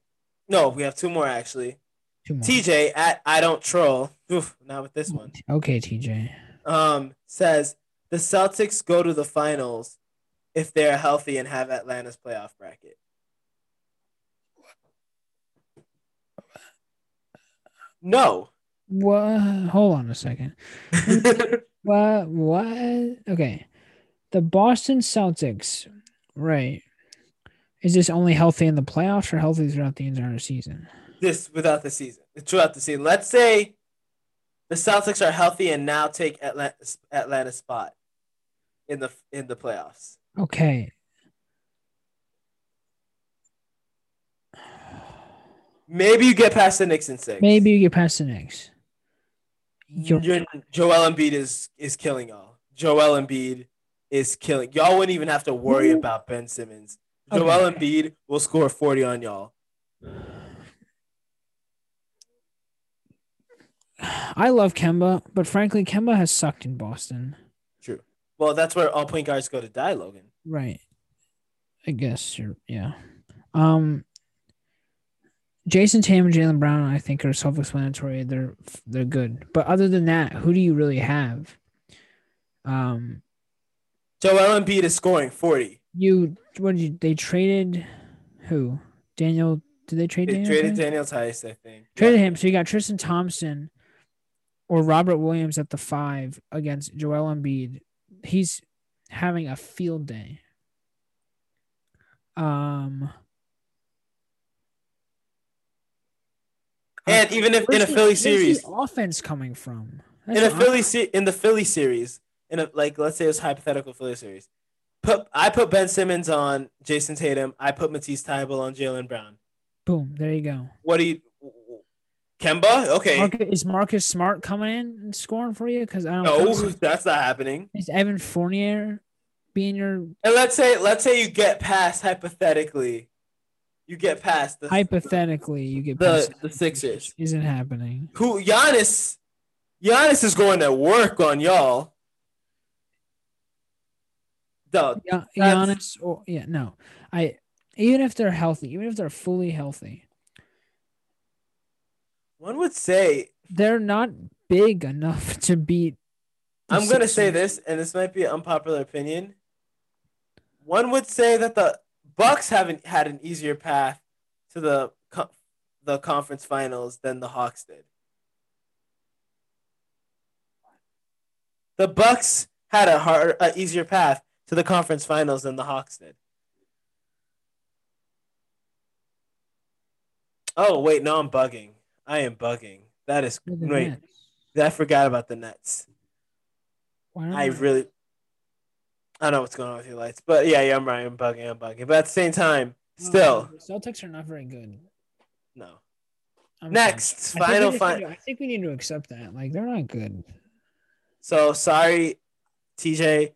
no, we have two more actually. Two more. TJ at I don't troll. Oof, not with this one. Okay, TJ. um, says the Celtics go to the finals if they're healthy and have Atlanta's playoff bracket. No. What? Hold on a second. What? What? Okay. The Boston Celtics, right? Is this only healthy in the playoffs or healthy throughout the entire season? this without the season throughout the season. Let's say the Celtics are healthy and now take Atlanta Atlanta's spot in the in the playoffs. Okay. Maybe you get past the Knicks in six. Maybe you get past the Knicks. You're, Your, Joel Embiid is is killing y'all. Joel Embiid is killing. Y'all wouldn't even have to worry about Ben Simmons. Joel Okay. Embiid will score 40 on y'all. I love Kemba, but frankly, Kemba has sucked in Boston. True. Well, that's where all point guards go to die, Logan. Right. I guess you're yeah. Um Jayson Tatum and Jaylen Brown, I think, are self-explanatory. They're they're good, but other than that, who do you really have? Um, Joel Embiid is scoring 40. you what did you? They traded who? Daniel? Did they trade They Daniel? traded Theis? Daniel Theis, I think. Traded Yeah. him. So you got Tristan Thompson or Robert Williams at the five against Joel Embiid. He's having a field day. Um, And even if in a Philly where's the series, offense coming from? in a Philly se- in the Philly series, in a like let's say it's hypothetical Philly series. Put I put Ben Simmons on Jayson Tatum. I put Matisse Thybulle on Jaylen Brown. Boom. There you go. What do you Kemba? Okay. Marcus, is Marcus Smart coming in and scoring for you? Because I don't. know. so. that's not happening. Is Evan Fournier being your And let's say let's say you get past hypothetically, you get past the hypothetically you get the, past- the Sixers. Isn't happening. Who Giannis? Giannis is going to work on y'all. Yeah, Giannis or yeah, no. I even if they're healthy, even if they're fully healthy, One would say they're not big enough to beat. I'm gonna say this, and this might be an unpopular opinion. One would say that the Bucks haven't had an easier path to the co- the conference finals than the Hawks did. The Bucks had a hard, a easier path to the conference finals than the Hawks did. Oh wait, no, I'm bugging. I am bugging. That is wait. I forgot about the Nets. Why? I really, I don't know what's going on with your lights, but yeah, yeah, I'm right. I'm bugging. I'm bugging. But at the same time, still, Celtics are not very good. no. I'm Next, think final, final. I think we need to accept that. Like they're not good. So sorry, TJ,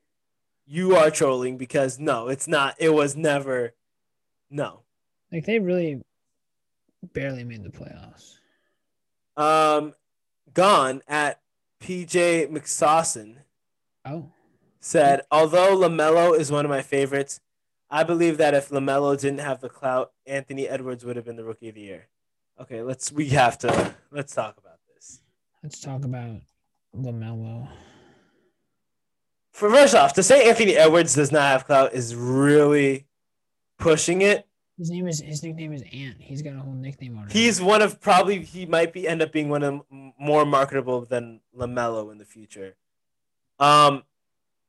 you are trolling because no, it's not. It was never. No. Like they really barely made the playoffs. Um, gone at PJ McSauson Oh, said, although Lamelo is one of my favorites, I believe that if Lamelo didn't have the clout, Anthony Edwards would have been the rookie of the year. Okay, let's. We have to. Let's talk about this. let's talk about Lamelo. For first off, to say Anthony Edwards does not have clout is really pushing it. His name is his nickname is Ant. He's got a whole nickname already. He's one of probably he might be end up being one of more marketable than Lamelo in the future. Um,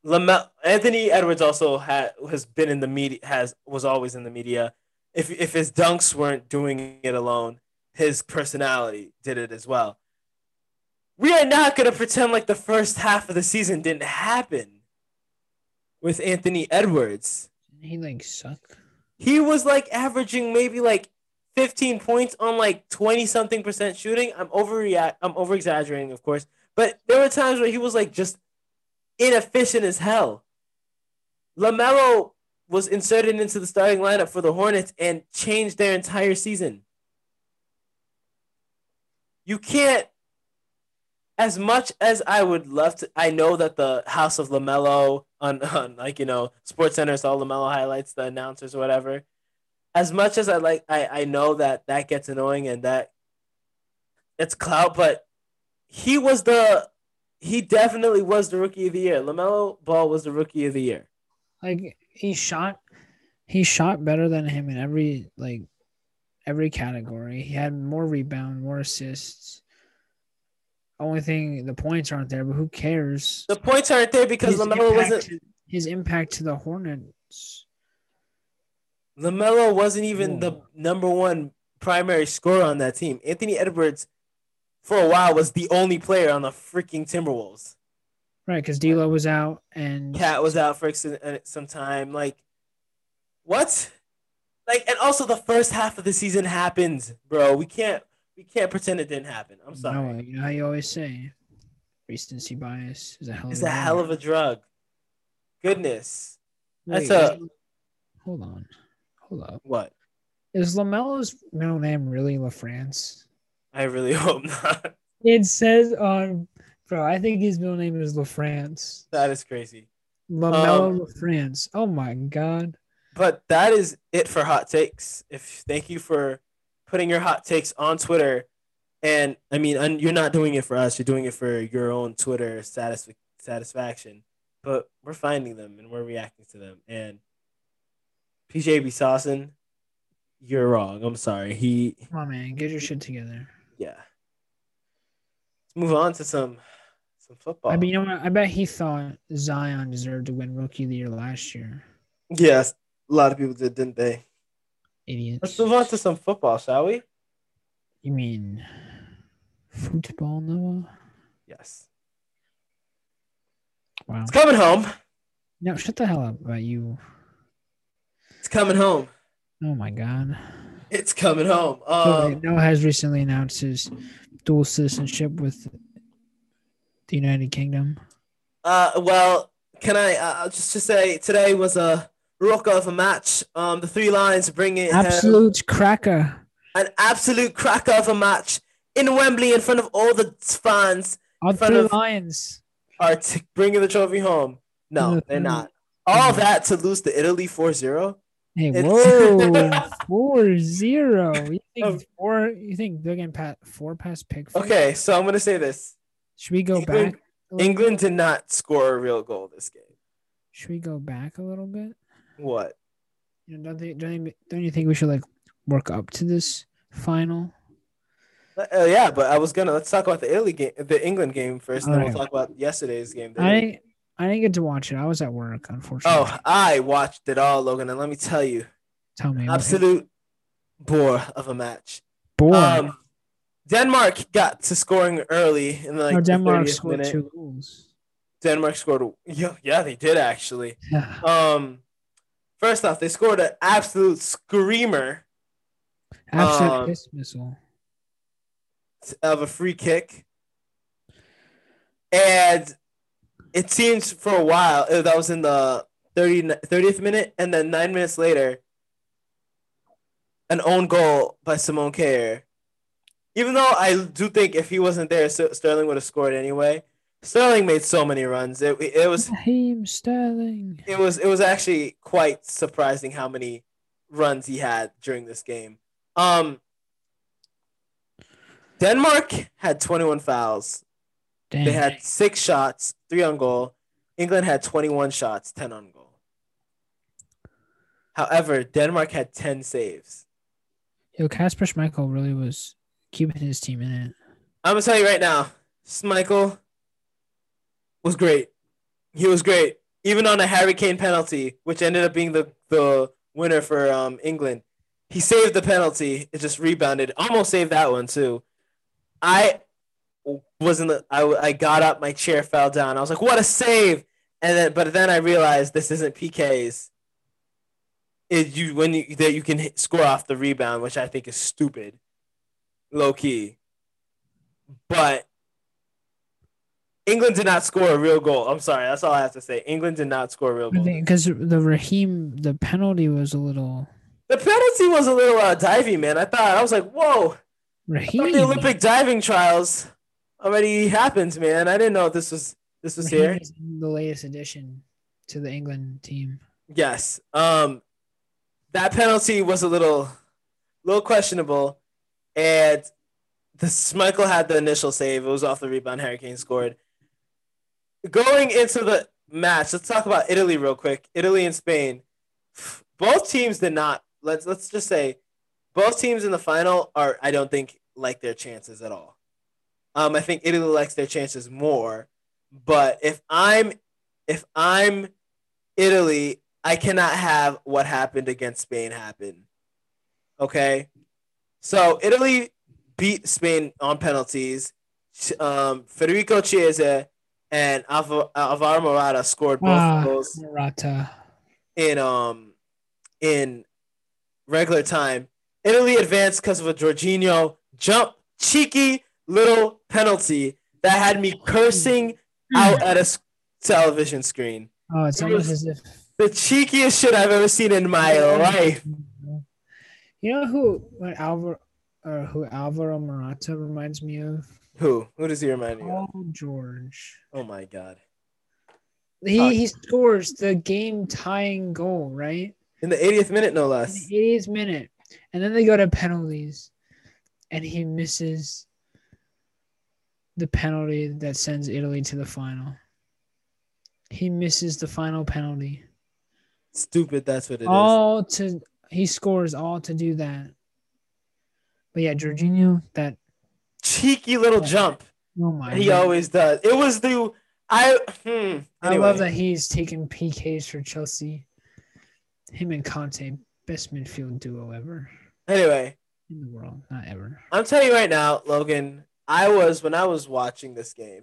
Lamelo Anthony Edwards also had has been in the media has was always in the media. If if his dunks weren't doing it alone, his personality did it as well. We are not gonna pretend like the first half of the season didn't happen with Anthony Edwards he like suck. he was like averaging maybe like 15 points on like 20 something percent shooting. I'm overreact I'm over exaggerating, of course, but there were times where he was like just inefficient as hell. LaMelo was inserted into the starting lineup for the Hornets and changed their entire season. You can't as much as I would love to, I know that the House of Lamelo on, on like you know Sports Center all Lamelo highlights, the announcers whatever. As much as I like, I I know that that gets annoying and that it's clout, but he was the he definitely was the rookie of the year. Lamelo Ball was the rookie of the year. Like he shot, he shot better than him in every like every category. He had more rebound, more assists. Only thing the points aren't there, but who cares? The points aren't there because His Lamelo impact wasn't his impact to the Hornets. Lamelo wasn't even the number one primary scorer on that team. Anthony Edwards, for a while, was the only player on the freaking Timberwolves. Right, because D'Lo was out and KAT was out for uh, some time. Like, what? Like, and also the first half of the season happened, bro. We can't we can't pretend it didn't happen. I'm sorry. No, you know how you always say, recency bias is a hell. it's of a hell of a drug. Goodness. Wait, that's a- Hold on, hold up. What? Is Lamelo's middle name really LaFrance? I really hope not. It says on, bro. I think his middle name is LaFrance. That is crazy. Lamelo Um, LaFrance. Oh my god. But that is it for hot takes. If thank you for putting your hot takes on Twitter, and I mean, and you're not doing it for us. You're doing it for your own Twitter satis- satisfaction. But we're finding them and we're reacting to them. And PJ B. Sawson, you're wrong. I'm sorry. He, Come on, man, get your shit together. Yeah. Let's move on to some some football. I mean, you know what? I bet he thought Zion deserved to win Rookie of the Year last year. yes, a lot of people did, didn't they? Idiots. Let's move on to some football, shall we? You mean football, Noah? Yes. Wow. It's coming home. No, shut the hell up about you. It's coming home. Oh my god. It's coming home. Um, Noah has recently announced his dual citizenship with the United Kingdom. uh, well, can I uh, just to say today was a rock of a match. Um, the three lions bringing home Absolute cracker. an absolute cracker of a match in Wembley in front of all the fans. Front three lions. Are t- bringing the trophy home? No, they're not. All that to lose to Italy 4-0? Hey, It's- whoa, four zero. You think Um, four? You think they're getting pat four past Pickford? Okay, so I'm gonna say this: Should we go England- back? England did not score a real goal this game. Should we go back a little bit? What? You know, don't, they, don't, you, don't you think we should like work up to this final? Uh, yeah, but I was gonna let's talk about the Italy game, the England game first, and then we'll talk about yesterday's game. I I didn't get to watch it. I was at work, unfortunately. Oh, I watched it all, Logan, and let me tell you, tell me, absolute bore of a match. boy. Um, Denmark got to scoring early in the, like the Denmark 30th scored minute. two goals. Denmark scored. Yeah, yeah, they did actually. Yeah. Um, first off, they scored an absolute screamer Absolute Um, piss missile. of a free kick, and it seems for a while that was in the 30, 30th minute, and then nine minutes later, an own goal by Simon Kjær. Even though I do think if he wasn't there, Sterling would have scored anyway. Sterling made so many runs. It, it was Raheem Sterling. it was it was actually quite surprising how many runs he had during this game. Um, Denmark had 21 fouls. Damn. They had six shots, three on goal. England had 21 shots, 10 on goal. However, Denmark had 10 saves. Yo, Kasper Schmeichel really was keeping his team in it. I'm gonna tell you right now, Schmeichel was great. He was great, even on a Harry Kane penalty, which ended up being the the winner for um England. He saved the penalty. It just rebounded. Almost saved that one too. I was in the. I I got up, my chair fell down. I was like, "What a save!" And then, but then I realized this isn't PKs. It you when you that you can hit, score off the rebound, which I think is stupid, low key. But England did not score a real goal. I'm sorry, that's all I have to say. England did not score a real goal. because the Raheem, the penalty was a little The penalty was a little uh, diving, man. I thought I was like, "Whoa!" Raheem. the Olympic diving trials already happened, man. I didn't know this was this was here. the latest addition to the England team. Yes. Um, that penalty was a little, little questionable, and the Schmeichel had the initial save. It was off the rebound. Harry Kane scored. Going into the match, let's talk about Italy real quick. Italy and Spain. Both teams did not. Let's let's just say, both teams in the final are. I don't think like their chances at all. Um, I think Italy likes their chances more. But if I'm, if I'm Italy, I cannot have what happened against Spain happen. Okay? So Italy beat Spain on penalties. Um, Federico Chiesa and Alva- Alvaro Morata scored both Ah, goals Morata. in um in regular time. Italy advanced because of a Jorginho jump, cheeky little penalty that had me cursing out at a television screen. Oh, it's It almost as if The cheekiest shit I've ever seen in my life. You know who what Alvaro or who Alvaro Morata reminds me of? Who? Who does he remind you? of? George. Oh my god! He he scores the game tying goal, right? In the 80th minute, no In less. the 80th minute. And then they go to penalties and he misses the penalty that sends Italy to the final. He misses the final penalty. Stupid. That's what it is. all to he scores all to do that. But yeah, Jorginho, that Cheeky little jump. oh my He God. always does. It was the I. Hmm. I love that he's taking PKs for Chelsea. Him and Kanté, best midfield duo ever Anyway, in the world, not ever. I'm telling you right now, Logan. I was when I was watching this game,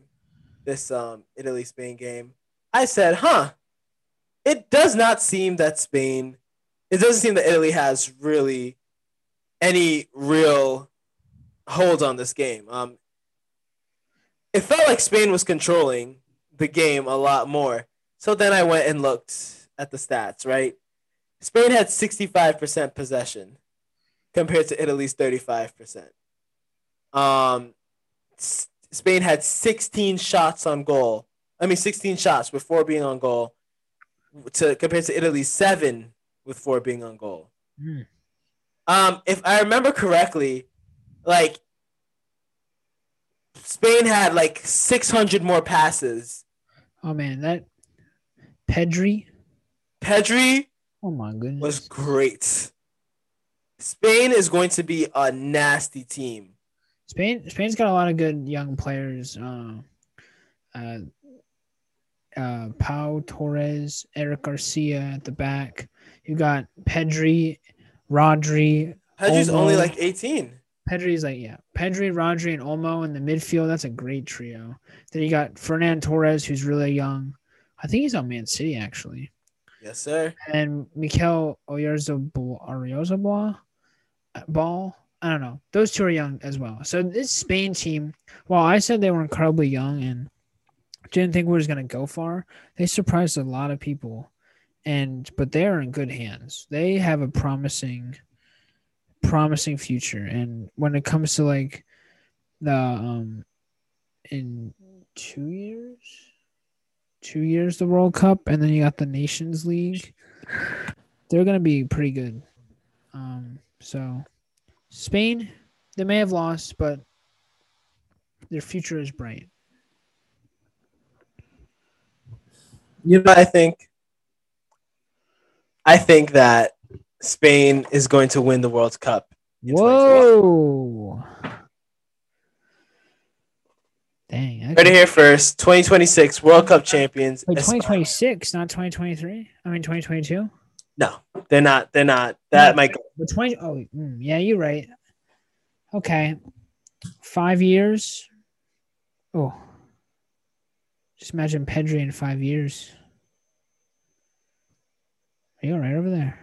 this um Italy Spain game. I said, "Huh, it does not seem that Spain. It doesn't seem that Italy has really any real hold on this game. Um, it felt like Spain was controlling the game a lot more. So then I went and looked at the stats. Right, Spain had 65% possession compared to Italy's 35%. Um, Spain had 16 shots on goal. I mean, 16 shots with four being on goal, to compared to Italy's seven with four being on goal. Hmm. Um, if I remember correctly, like Spain had like 600 more passes. Oh man, that Pedri. Pedri Oh my goodness. was great. Spain is going to be a nasty team. Spain Spain's got a lot of good young players. Uh, uh, uh, Pau Torres, Eric Garcia at the back. You got Pedri, Rodri. Pedri's only like 18. Pedri's like yeah, Pedri, Rodri, and Olmo in the midfield. That's a great trio. Then you got Ferran Torres, who's really young. I think he's on Man City actually. Yes, sir. and Mikel Oyarzabal ball. I don't know. Those two are young as well. So this Spain team, while I said they were incredibly young and didn't think we was gonna go far, they surprised a lot of people. And but they are in good hands. They have a promising promising future. And when it comes to like the um in two years two years the World Cup, and then you got the Nations League. They're gonna be pretty good. Um, so Spain, they may have lost, but their future is bright. You know, I think, I think that Spain is going to win the World Cup. in 2021. Whoa! Dang, Heard it here first. 2026 World Cup champions. Wait, Espa- 2026, not 2023. I mean 2022. No, they're not. They're not. That might. Go. But 20. Oh, mm, yeah, you're right. Okay, five years. Oh, just imagine Pedri in five years. Are you all right over there?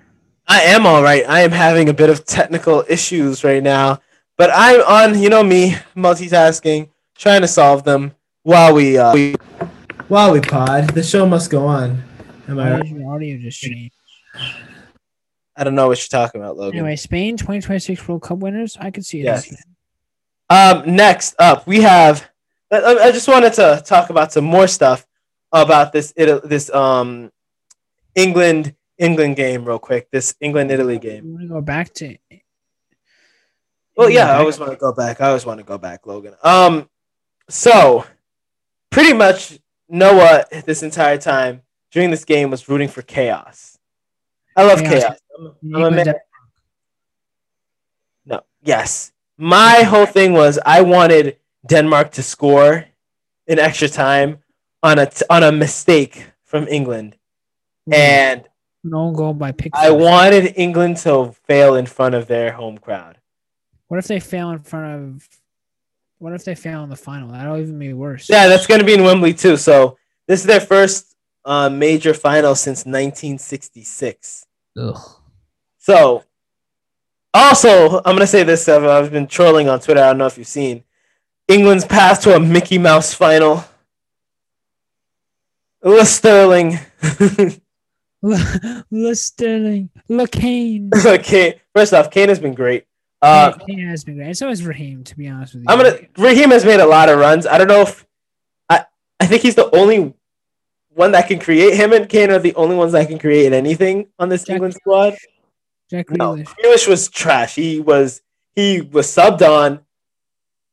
I am all right. I am having a bit of technical issues right now, but I'm on. You know me, multitasking, trying to solve them while we uh, we, while we pod. The show must go on. Am I? Right? your audio just change? I don't know what you're talking about, Logan. Anyway, Spain 2026 World Cup winners. I could see it. Yes. Um, next up, we have. I, just wanted to talk about some more stuff about this this um England England game real quick. This England Italy game. You want to go back to? Well, yeah, I always want to go back. I always want to go back, Logan. Um, so pretty much Noah this entire time during this game was rooting for chaos. I love Chaos. chaos. I'm, I'm a man. No, yes. My whole thing was I wanted Denmark to score in extra time on a t- on a mistake from England, mm-hmm. and an own goal by Pickford. I wanted England to fail in front of their home crowd. What if they fail in front of? What if they fail in the final? That'll even be worse. Yeah, that's going to be in Wembley too. So this is their first uh, major final since 1966. Ugh. So, also, I'm gonna say this. I've, I've been trolling on Twitter. I don't know if you've seen England's path to a Mickey Mouse final. Lewis Sterling. Le Sterling, Le Kane. okay, first off, Kane has been great. Uh, Kane has been great. It's always has Raheem, to be honest with you. I'm gonna. Raheem has made a lot of runs. I don't know if I. I think he's the only one that can create. Him and Kane are the only ones that can create anything on this Jack- England squad. Jack No, Grealish. Grealish was trash. He was he was subbed on,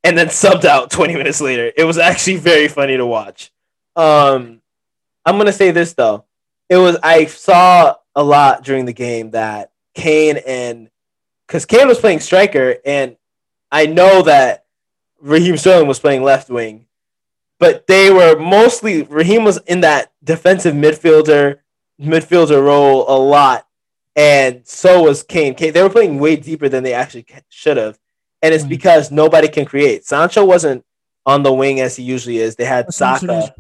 and then subbed out 20 minutes later. It was actually very funny to watch. Um, I'm gonna say this though. It was I saw a lot during the game that Kane and because Kane was playing striker, and I know that Raheem Sterling was playing left wing, but they were mostly Raheem was in that defensive midfielder midfielder role a lot, and so was Kane. Kane they were playing way deeper than they actually should have, and it's Right. because nobody can create. Sancho wasn't on the wing as he usually is. They had Saka.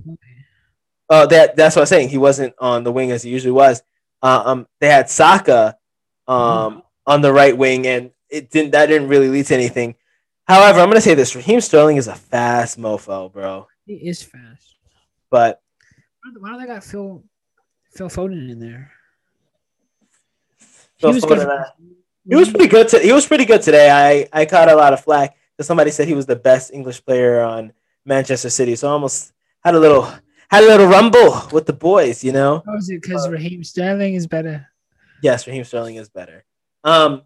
Uh, that that's what I'm saying. He wasn't on the wing as he usually was. Uh, um, they had Saka, um, on the right wing, and it didn't. That didn't really lead to anything. However, I'm gonna say this: Raheem Sterling is a fast mofo, bro. He is fast. But Why don't- they got Phil Phil Foden in there? Phil was Foden, good. uh, he was pretty good. To, he was pretty good today. I I caught a lot of flack because somebody said he was the best English player on Manchester City. So I almost had a little had a little rumble with the boys. You know. How is it? Because Raheem Sterling is better. Yes, Raheem Sterling is better. Um,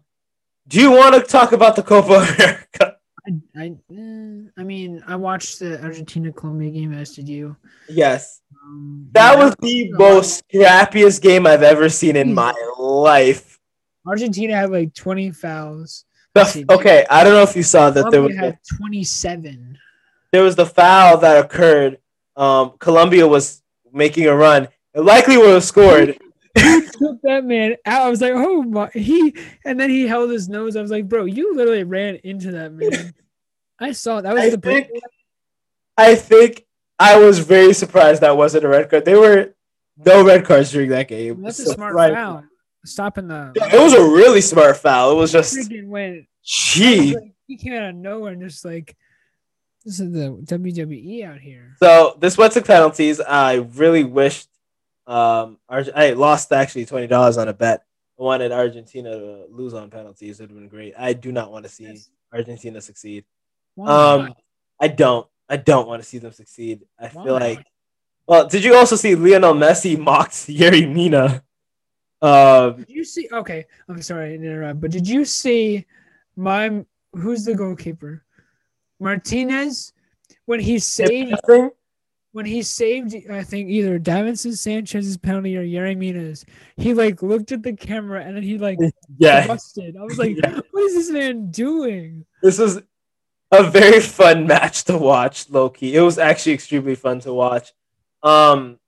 do you want to talk about the Copa America? I, I, eh, I mean, I watched the Argentina Colombia game as did you. Yes, Um, that was the most scrappiest game I've ever seen in my life. Argentina had like 20 fouls. The- okay, I don't know if you saw that there was had 27. there was the foul that occurred. Um, Colombia was making a run. It likely would have scored. Took that man out. I was like, oh my, he, and then he held his nose. I was like, bro, you literally ran into that man. I saw that was I the break. think, I think I was very surprised that wasn't a red card. There were no red cards during that game. That's a smart Surprising. foul. Stopping the. It was a really smart foul. It was just, freaking went. gee. like, he came out of nowhere and just like, this is the WWE out here. So this went to penalties. I really wished um I lost actually twenty dollars on a bet. I wanted Argentina to lose on penalties. It would have been great. I do not want to see Yes. Argentina succeed. Um I don't. I don't want to see them succeed. I feel like well, did you also see Lionel Messi mocked Yeri Mina? Um Did you see? Okay, I'm sorry to interrupt, but did you see my who's the goalkeeper? Martinez when he saved? When he saved I think either Davinson Sanchez's penalty or Yeri Mina's. He like looked at the camera and then he like Yeah. busted. I was like, Yeah. what is this man doing? This was a very fun match to watch, low key. It was actually extremely fun to watch. Um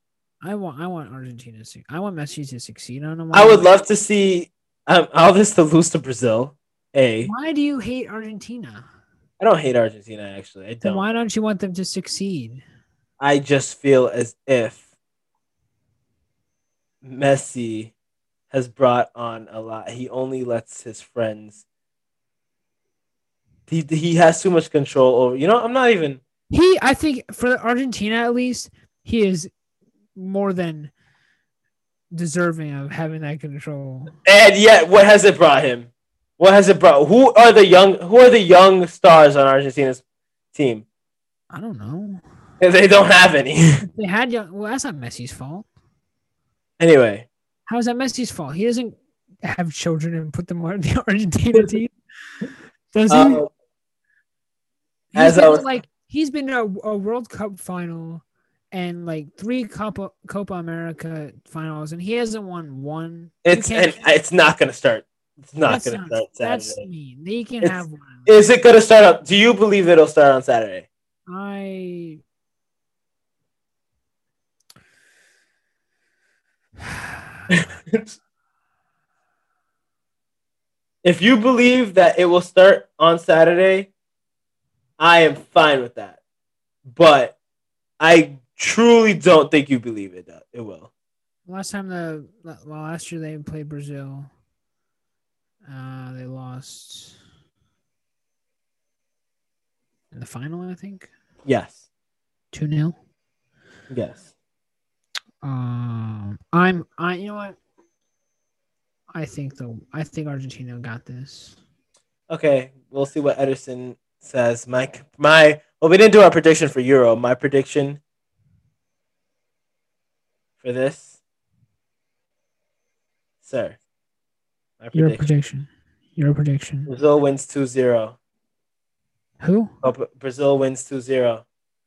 I want I want Argentina to I want Messi to succeed on him. I would love to see um, all this to lose to Brazil. A, Why do you hate Argentina? I don't hate Argentina actually. I Then don't. why don't you want them to succeed? I just feel as if Messi has brought on a lot. He only lets his friends. He he has too much control over. You know, I'm not even. He, I think, for Argentina at least, he is more than deserving of having that control. And yet, what has it brought him? What has it brought? Who are the young? Who are the young stars on Argentina's team? I don't know. They don't have any. They had young, well, that's not Messi's fault. anyway, How is that Messi's fault? He doesn't have children and put them on the Argentina team. Does he? Uh, he's as been I was- like he's been to a, a World Cup final and like three Copa Copa America finals, and he hasn't won one. It's and it's not gonna start. It's not gonna not- start That's Saturday. mean. They can have one. Is it gonna start up? Do you believe it'll start on Saturday? I. If you believe that it will start on Saturday, I am fine with that. But I truly don't think you believe it. uh, It will. Last time the well last year they played Brazil. Uh, they lost in the final, I think, Yes. two 0 Yes. Um, I'm I you know what? I think though I think Argentina got this. Okay, we'll see what Edison says. My my well, we didn't do our prediction for Euro. My prediction for this, sir. My Your prediction: prediction. Your prediction. Brazil wins 2-0. Who? Oh, Brazil wins 2-0.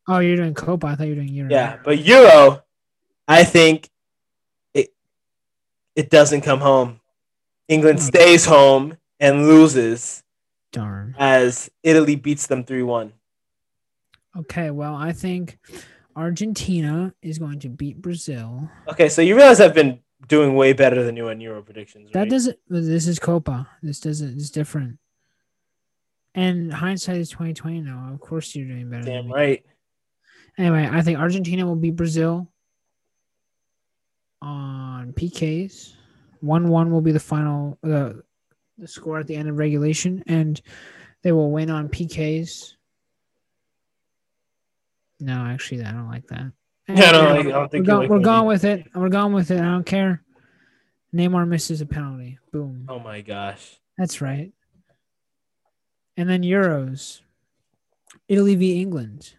Oh, you're doing Copa. I thought you were doing Euro. Yeah, but Euro, I think it it doesn't come home. England Hmm. stays home and loses Darn. as Italy beats them 3-1. Okay, well, I think Argentina is going to beat Brazil. Okay, so you realize I've been doing way better than you on Euro predictions, right? That doesn't. This is Copa. This doesn't. It's different. And hindsight is twenty twenty now. Of course, you're doing better. than Damn right. Anyway, I think Argentina will beat Brazil on PKs. One one will be the final the the score at the end of regulation, and they will win on PKs. No, actually, I don't like that. Yeah, I don't, like, I don't we're, think like we're going with it. We're going with it. I don't care. Neymar misses a penalty. Boom. Oh my gosh. That's right. And then Euros. Italy v England.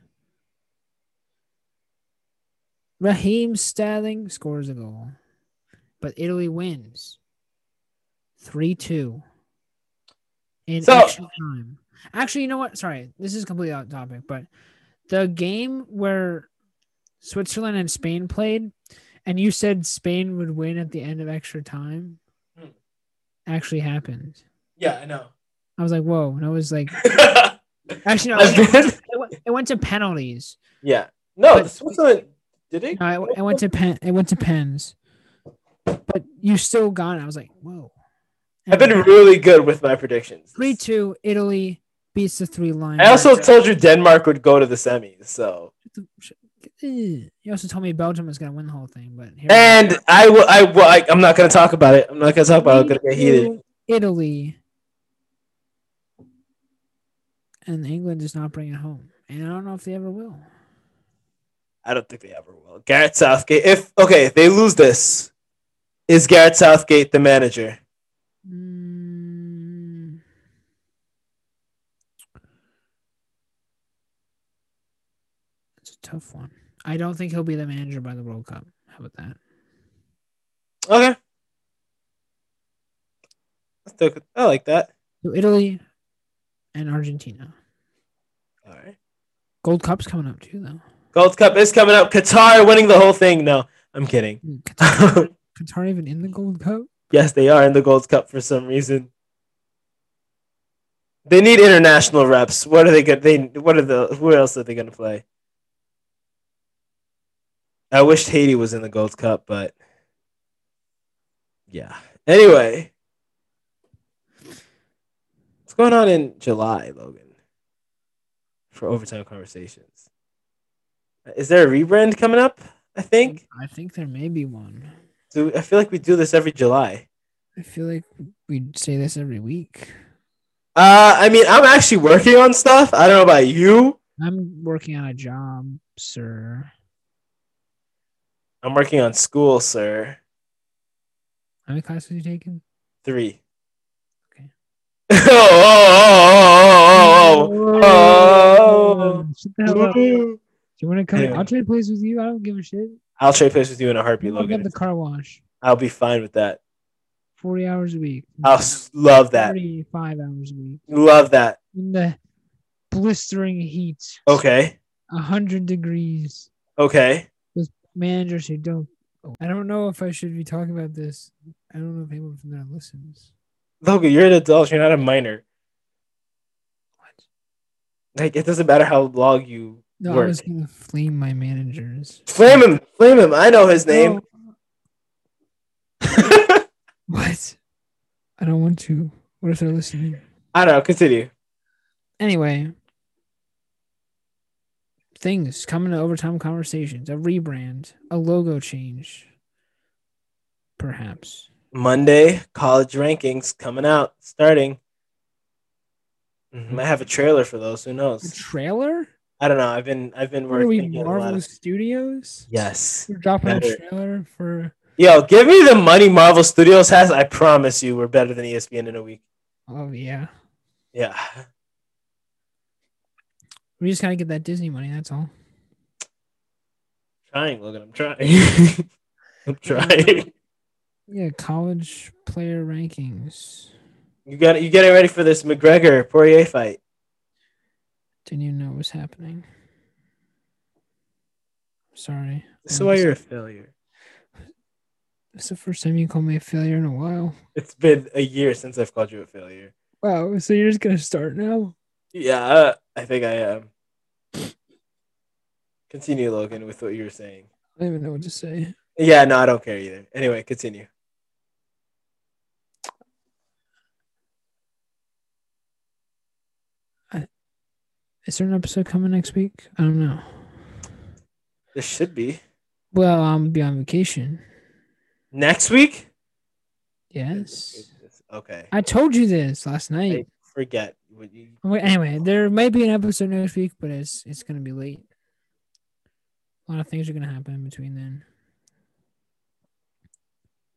Raheem Sterling scores a goal. But Italy wins 3 2 in So- extra time. Actually, you know what? Sorry, this is completely out topic, but the game where Switzerland and Spain played, and you said Spain would win at the end of extra time, Hmm. actually happened. Yeah, I know. I was like, whoa. And I was like, actually, no, it, it went, it went to penalties. yeah. No, But- Switzerland did it? No, it, it went to pen. It went to pens. But you still got it. I was like, whoa. I've been really good with my predictions. three two. Italy beats the three line. I also told you Denmark would go to the semis, so eh. You also told me Belgium was gonna win the whole thing, but here and I will. I will. I, I'm not gonna talk about it. I'm not gonna talk about. it. I'm gonna get heated. Italy. And England is not bringing it home, and I don't know if they ever will. I don't think they ever will. Gareth Southgate. If okay, if they lose this, is Gareth Southgate the manager? Mm. It's a tough one. I don't think he'll be the manager by the World Cup. How about that? Okay. Still. I like that. So Italy and Argentina. All right. Gold Cup's coming up too, though. Gold Cup is coming up. Qatar winning the whole thing. No, I'm kidding. Mm, Qatar, Qatar even in the Gold Cup? yes, they are in the Gold Cup for some reason. They need international reps. What are they going They what are the who else are they gonna play? I wished Haiti was in the Gold Cup, but yeah. Anyway, what's going on in July, Logan? For overtime conversations, is there a rebrand coming up? I think. I think there may be one. Do I feel like we do this every July? I feel like we say this every week. Uh, I mean, I'm actually working on stuff. I don't know about you. I'm working on a job, sir. I'm working on school, sir. How many classes are you taking? Three. Okay. oh, oh, oh, oh, oh, Shut the hell up. Do oh. You want to come? I'll trade places with you. I don't give a shit. I'll trade places with you in a heartbeat, I'll get Logan. the car wash. I'll be fine with that. 40 hours a week. I'll love that. 35 hours a week. Love that. In the blistering heat. Okay. 100 degrees. Okay. With Managers who don't. I don't know if I should be talking about this. I don't know if anyone from there listens. Logan, you're an adult. You're not a minor. What? Like, it doesn't matter how long you No, work. I was going to flame my managers. Flame him. Flame him. I know his name. No, what? I don't want to. What if they're listening? I don't know. Continue. Anyway, things coming to overtime conversations, a rebrand, a logo change, perhaps. Monday college rankings coming out, starting. Mhm, Might have a trailer for those. Who A knows? trailer? I don't know. I've been I've been What are we, working. on a lot Marvel of- Studios? Yes. We're dropping Better. a trailer for. Yo, give me the money Marvel Studios has. I promise you, we're better than ESPN in a week. Oh yeah, Yeah. we just gotta get that Disney money. That's all. Trying, Logan. I'm trying. I'm trying. Yeah, college player rankings. You got you getting ready for this McGregor Poirier fight. Didn't even know what was happening. Sorry. This is why um, you're a failure. It's the first time you called me a failure in a while. It's been a year since I've called you a failure. Wow, so you're just gonna start now? Yeah, I think I am. Continue, Logan, with what you were saying. I don't even know what to say. Yeah, no, I don't care either. Anyway, continue. Is there an episode coming next week? I don't know. This should be Well, I'm be on vacation. next week. Yes. Okay. I told you this last I night. forget. what you- anyway, there might be an episode next week, but it's it's gonna be late. A lot of things are gonna happen in between then.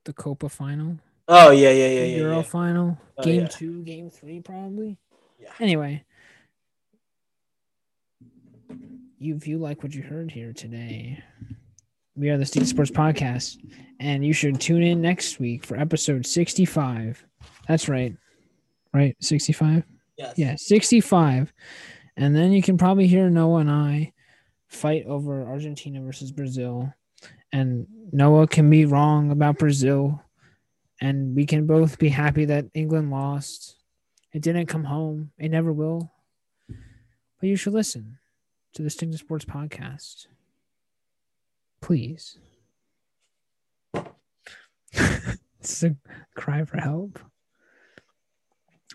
The Copa final, Oh yeah, yeah, yeah, the yeah. Euro yeah. final, Oh, game yeah. two, game three, probably. Yeah. Anyway, you if you like what you heard here today, we are the Steve Sports Podcast, and you should tune in next week for episode sixty-five. That's right, right, sixty-five. Yes. Yeah, 65. And then you can probably hear Noah and I fight over Argentina versus Brazil. And Noah can be wrong about Brazil. And we can both be happy that England lost. It didn't come home. It never will. But you should listen to the Stick to Sports podcast. Please. this is a cry for help.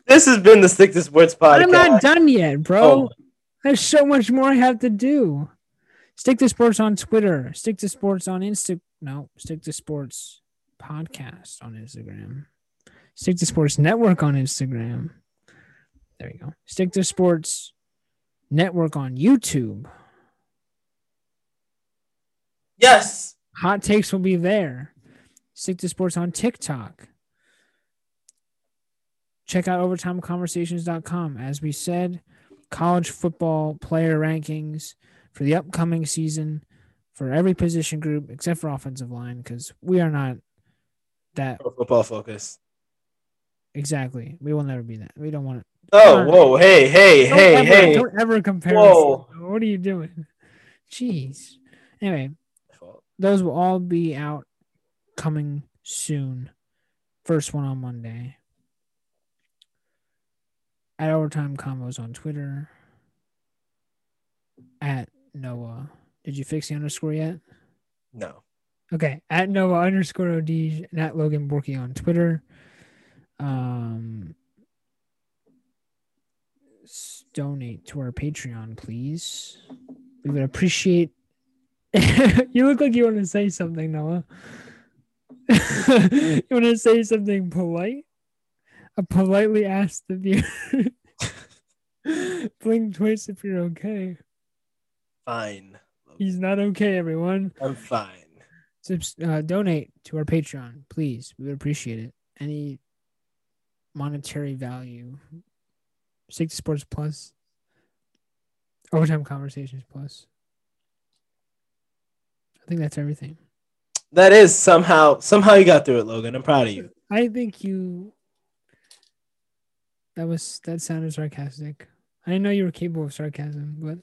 This has been the Stick to Sports podcast. I'm not done yet, bro. Oh, There's so much more I have to do. Stick to sports on Twitter. Stick to sports on Insta. No, stick to sports podcast on Instagram. Stick to sports network on Instagram. There you go. Stick to sports network on YouTube. yes. Hot takes will be there. Stick to sports on TikTok. Check out overtimeconversations.com. As we said, college football player rankings for the upcoming season for every position group except for offensive line because we are not that football focus. exactly. We will never be that. We don't want. Oh, whoa, hey, hey, Don't hey, ever, hey. Don't ever compare. Whoa. Us. What are you doing? Jeez. Anyway, those will all be out coming soon. First one on Monday. At Overtime Combos on Twitter. At Noah. Did you fix the underscore yet? No. Okay. At Noah underscore OD and at Logan Borky on Twitter. Um donate to our Patreon, please. We would appreciate you look like you want to say something, Noah. you want to say something polite? I politely asked the viewer. Blink twice if you're okay. Fine. He's not okay, everyone. I'm fine. Subs- uh, donate to our Patreon, please. We would appreciate it. Any monetary value. To Sports Plus. Overtime Conversations Plus. I think that's everything. That is somehow somehow you got through it, Logan. I'm proud of you. I think you. That was that sounded sarcastic. I didn't know you were capable of sarcasm, but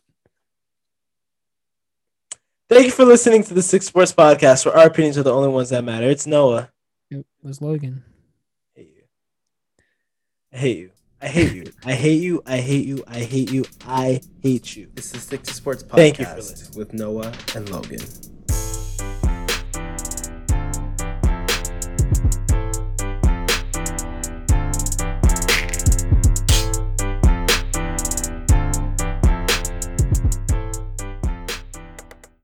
Thank you for listening to the Six Sports Podcast, where our opinions are the only ones that matter. It's Noah. it was Logan. I hate you. I hate you. I hate you. I hate you. I hate you. I hate you. I hate you. This is Stick to Sports Podcast Thank you for listening. with Noah and Logan.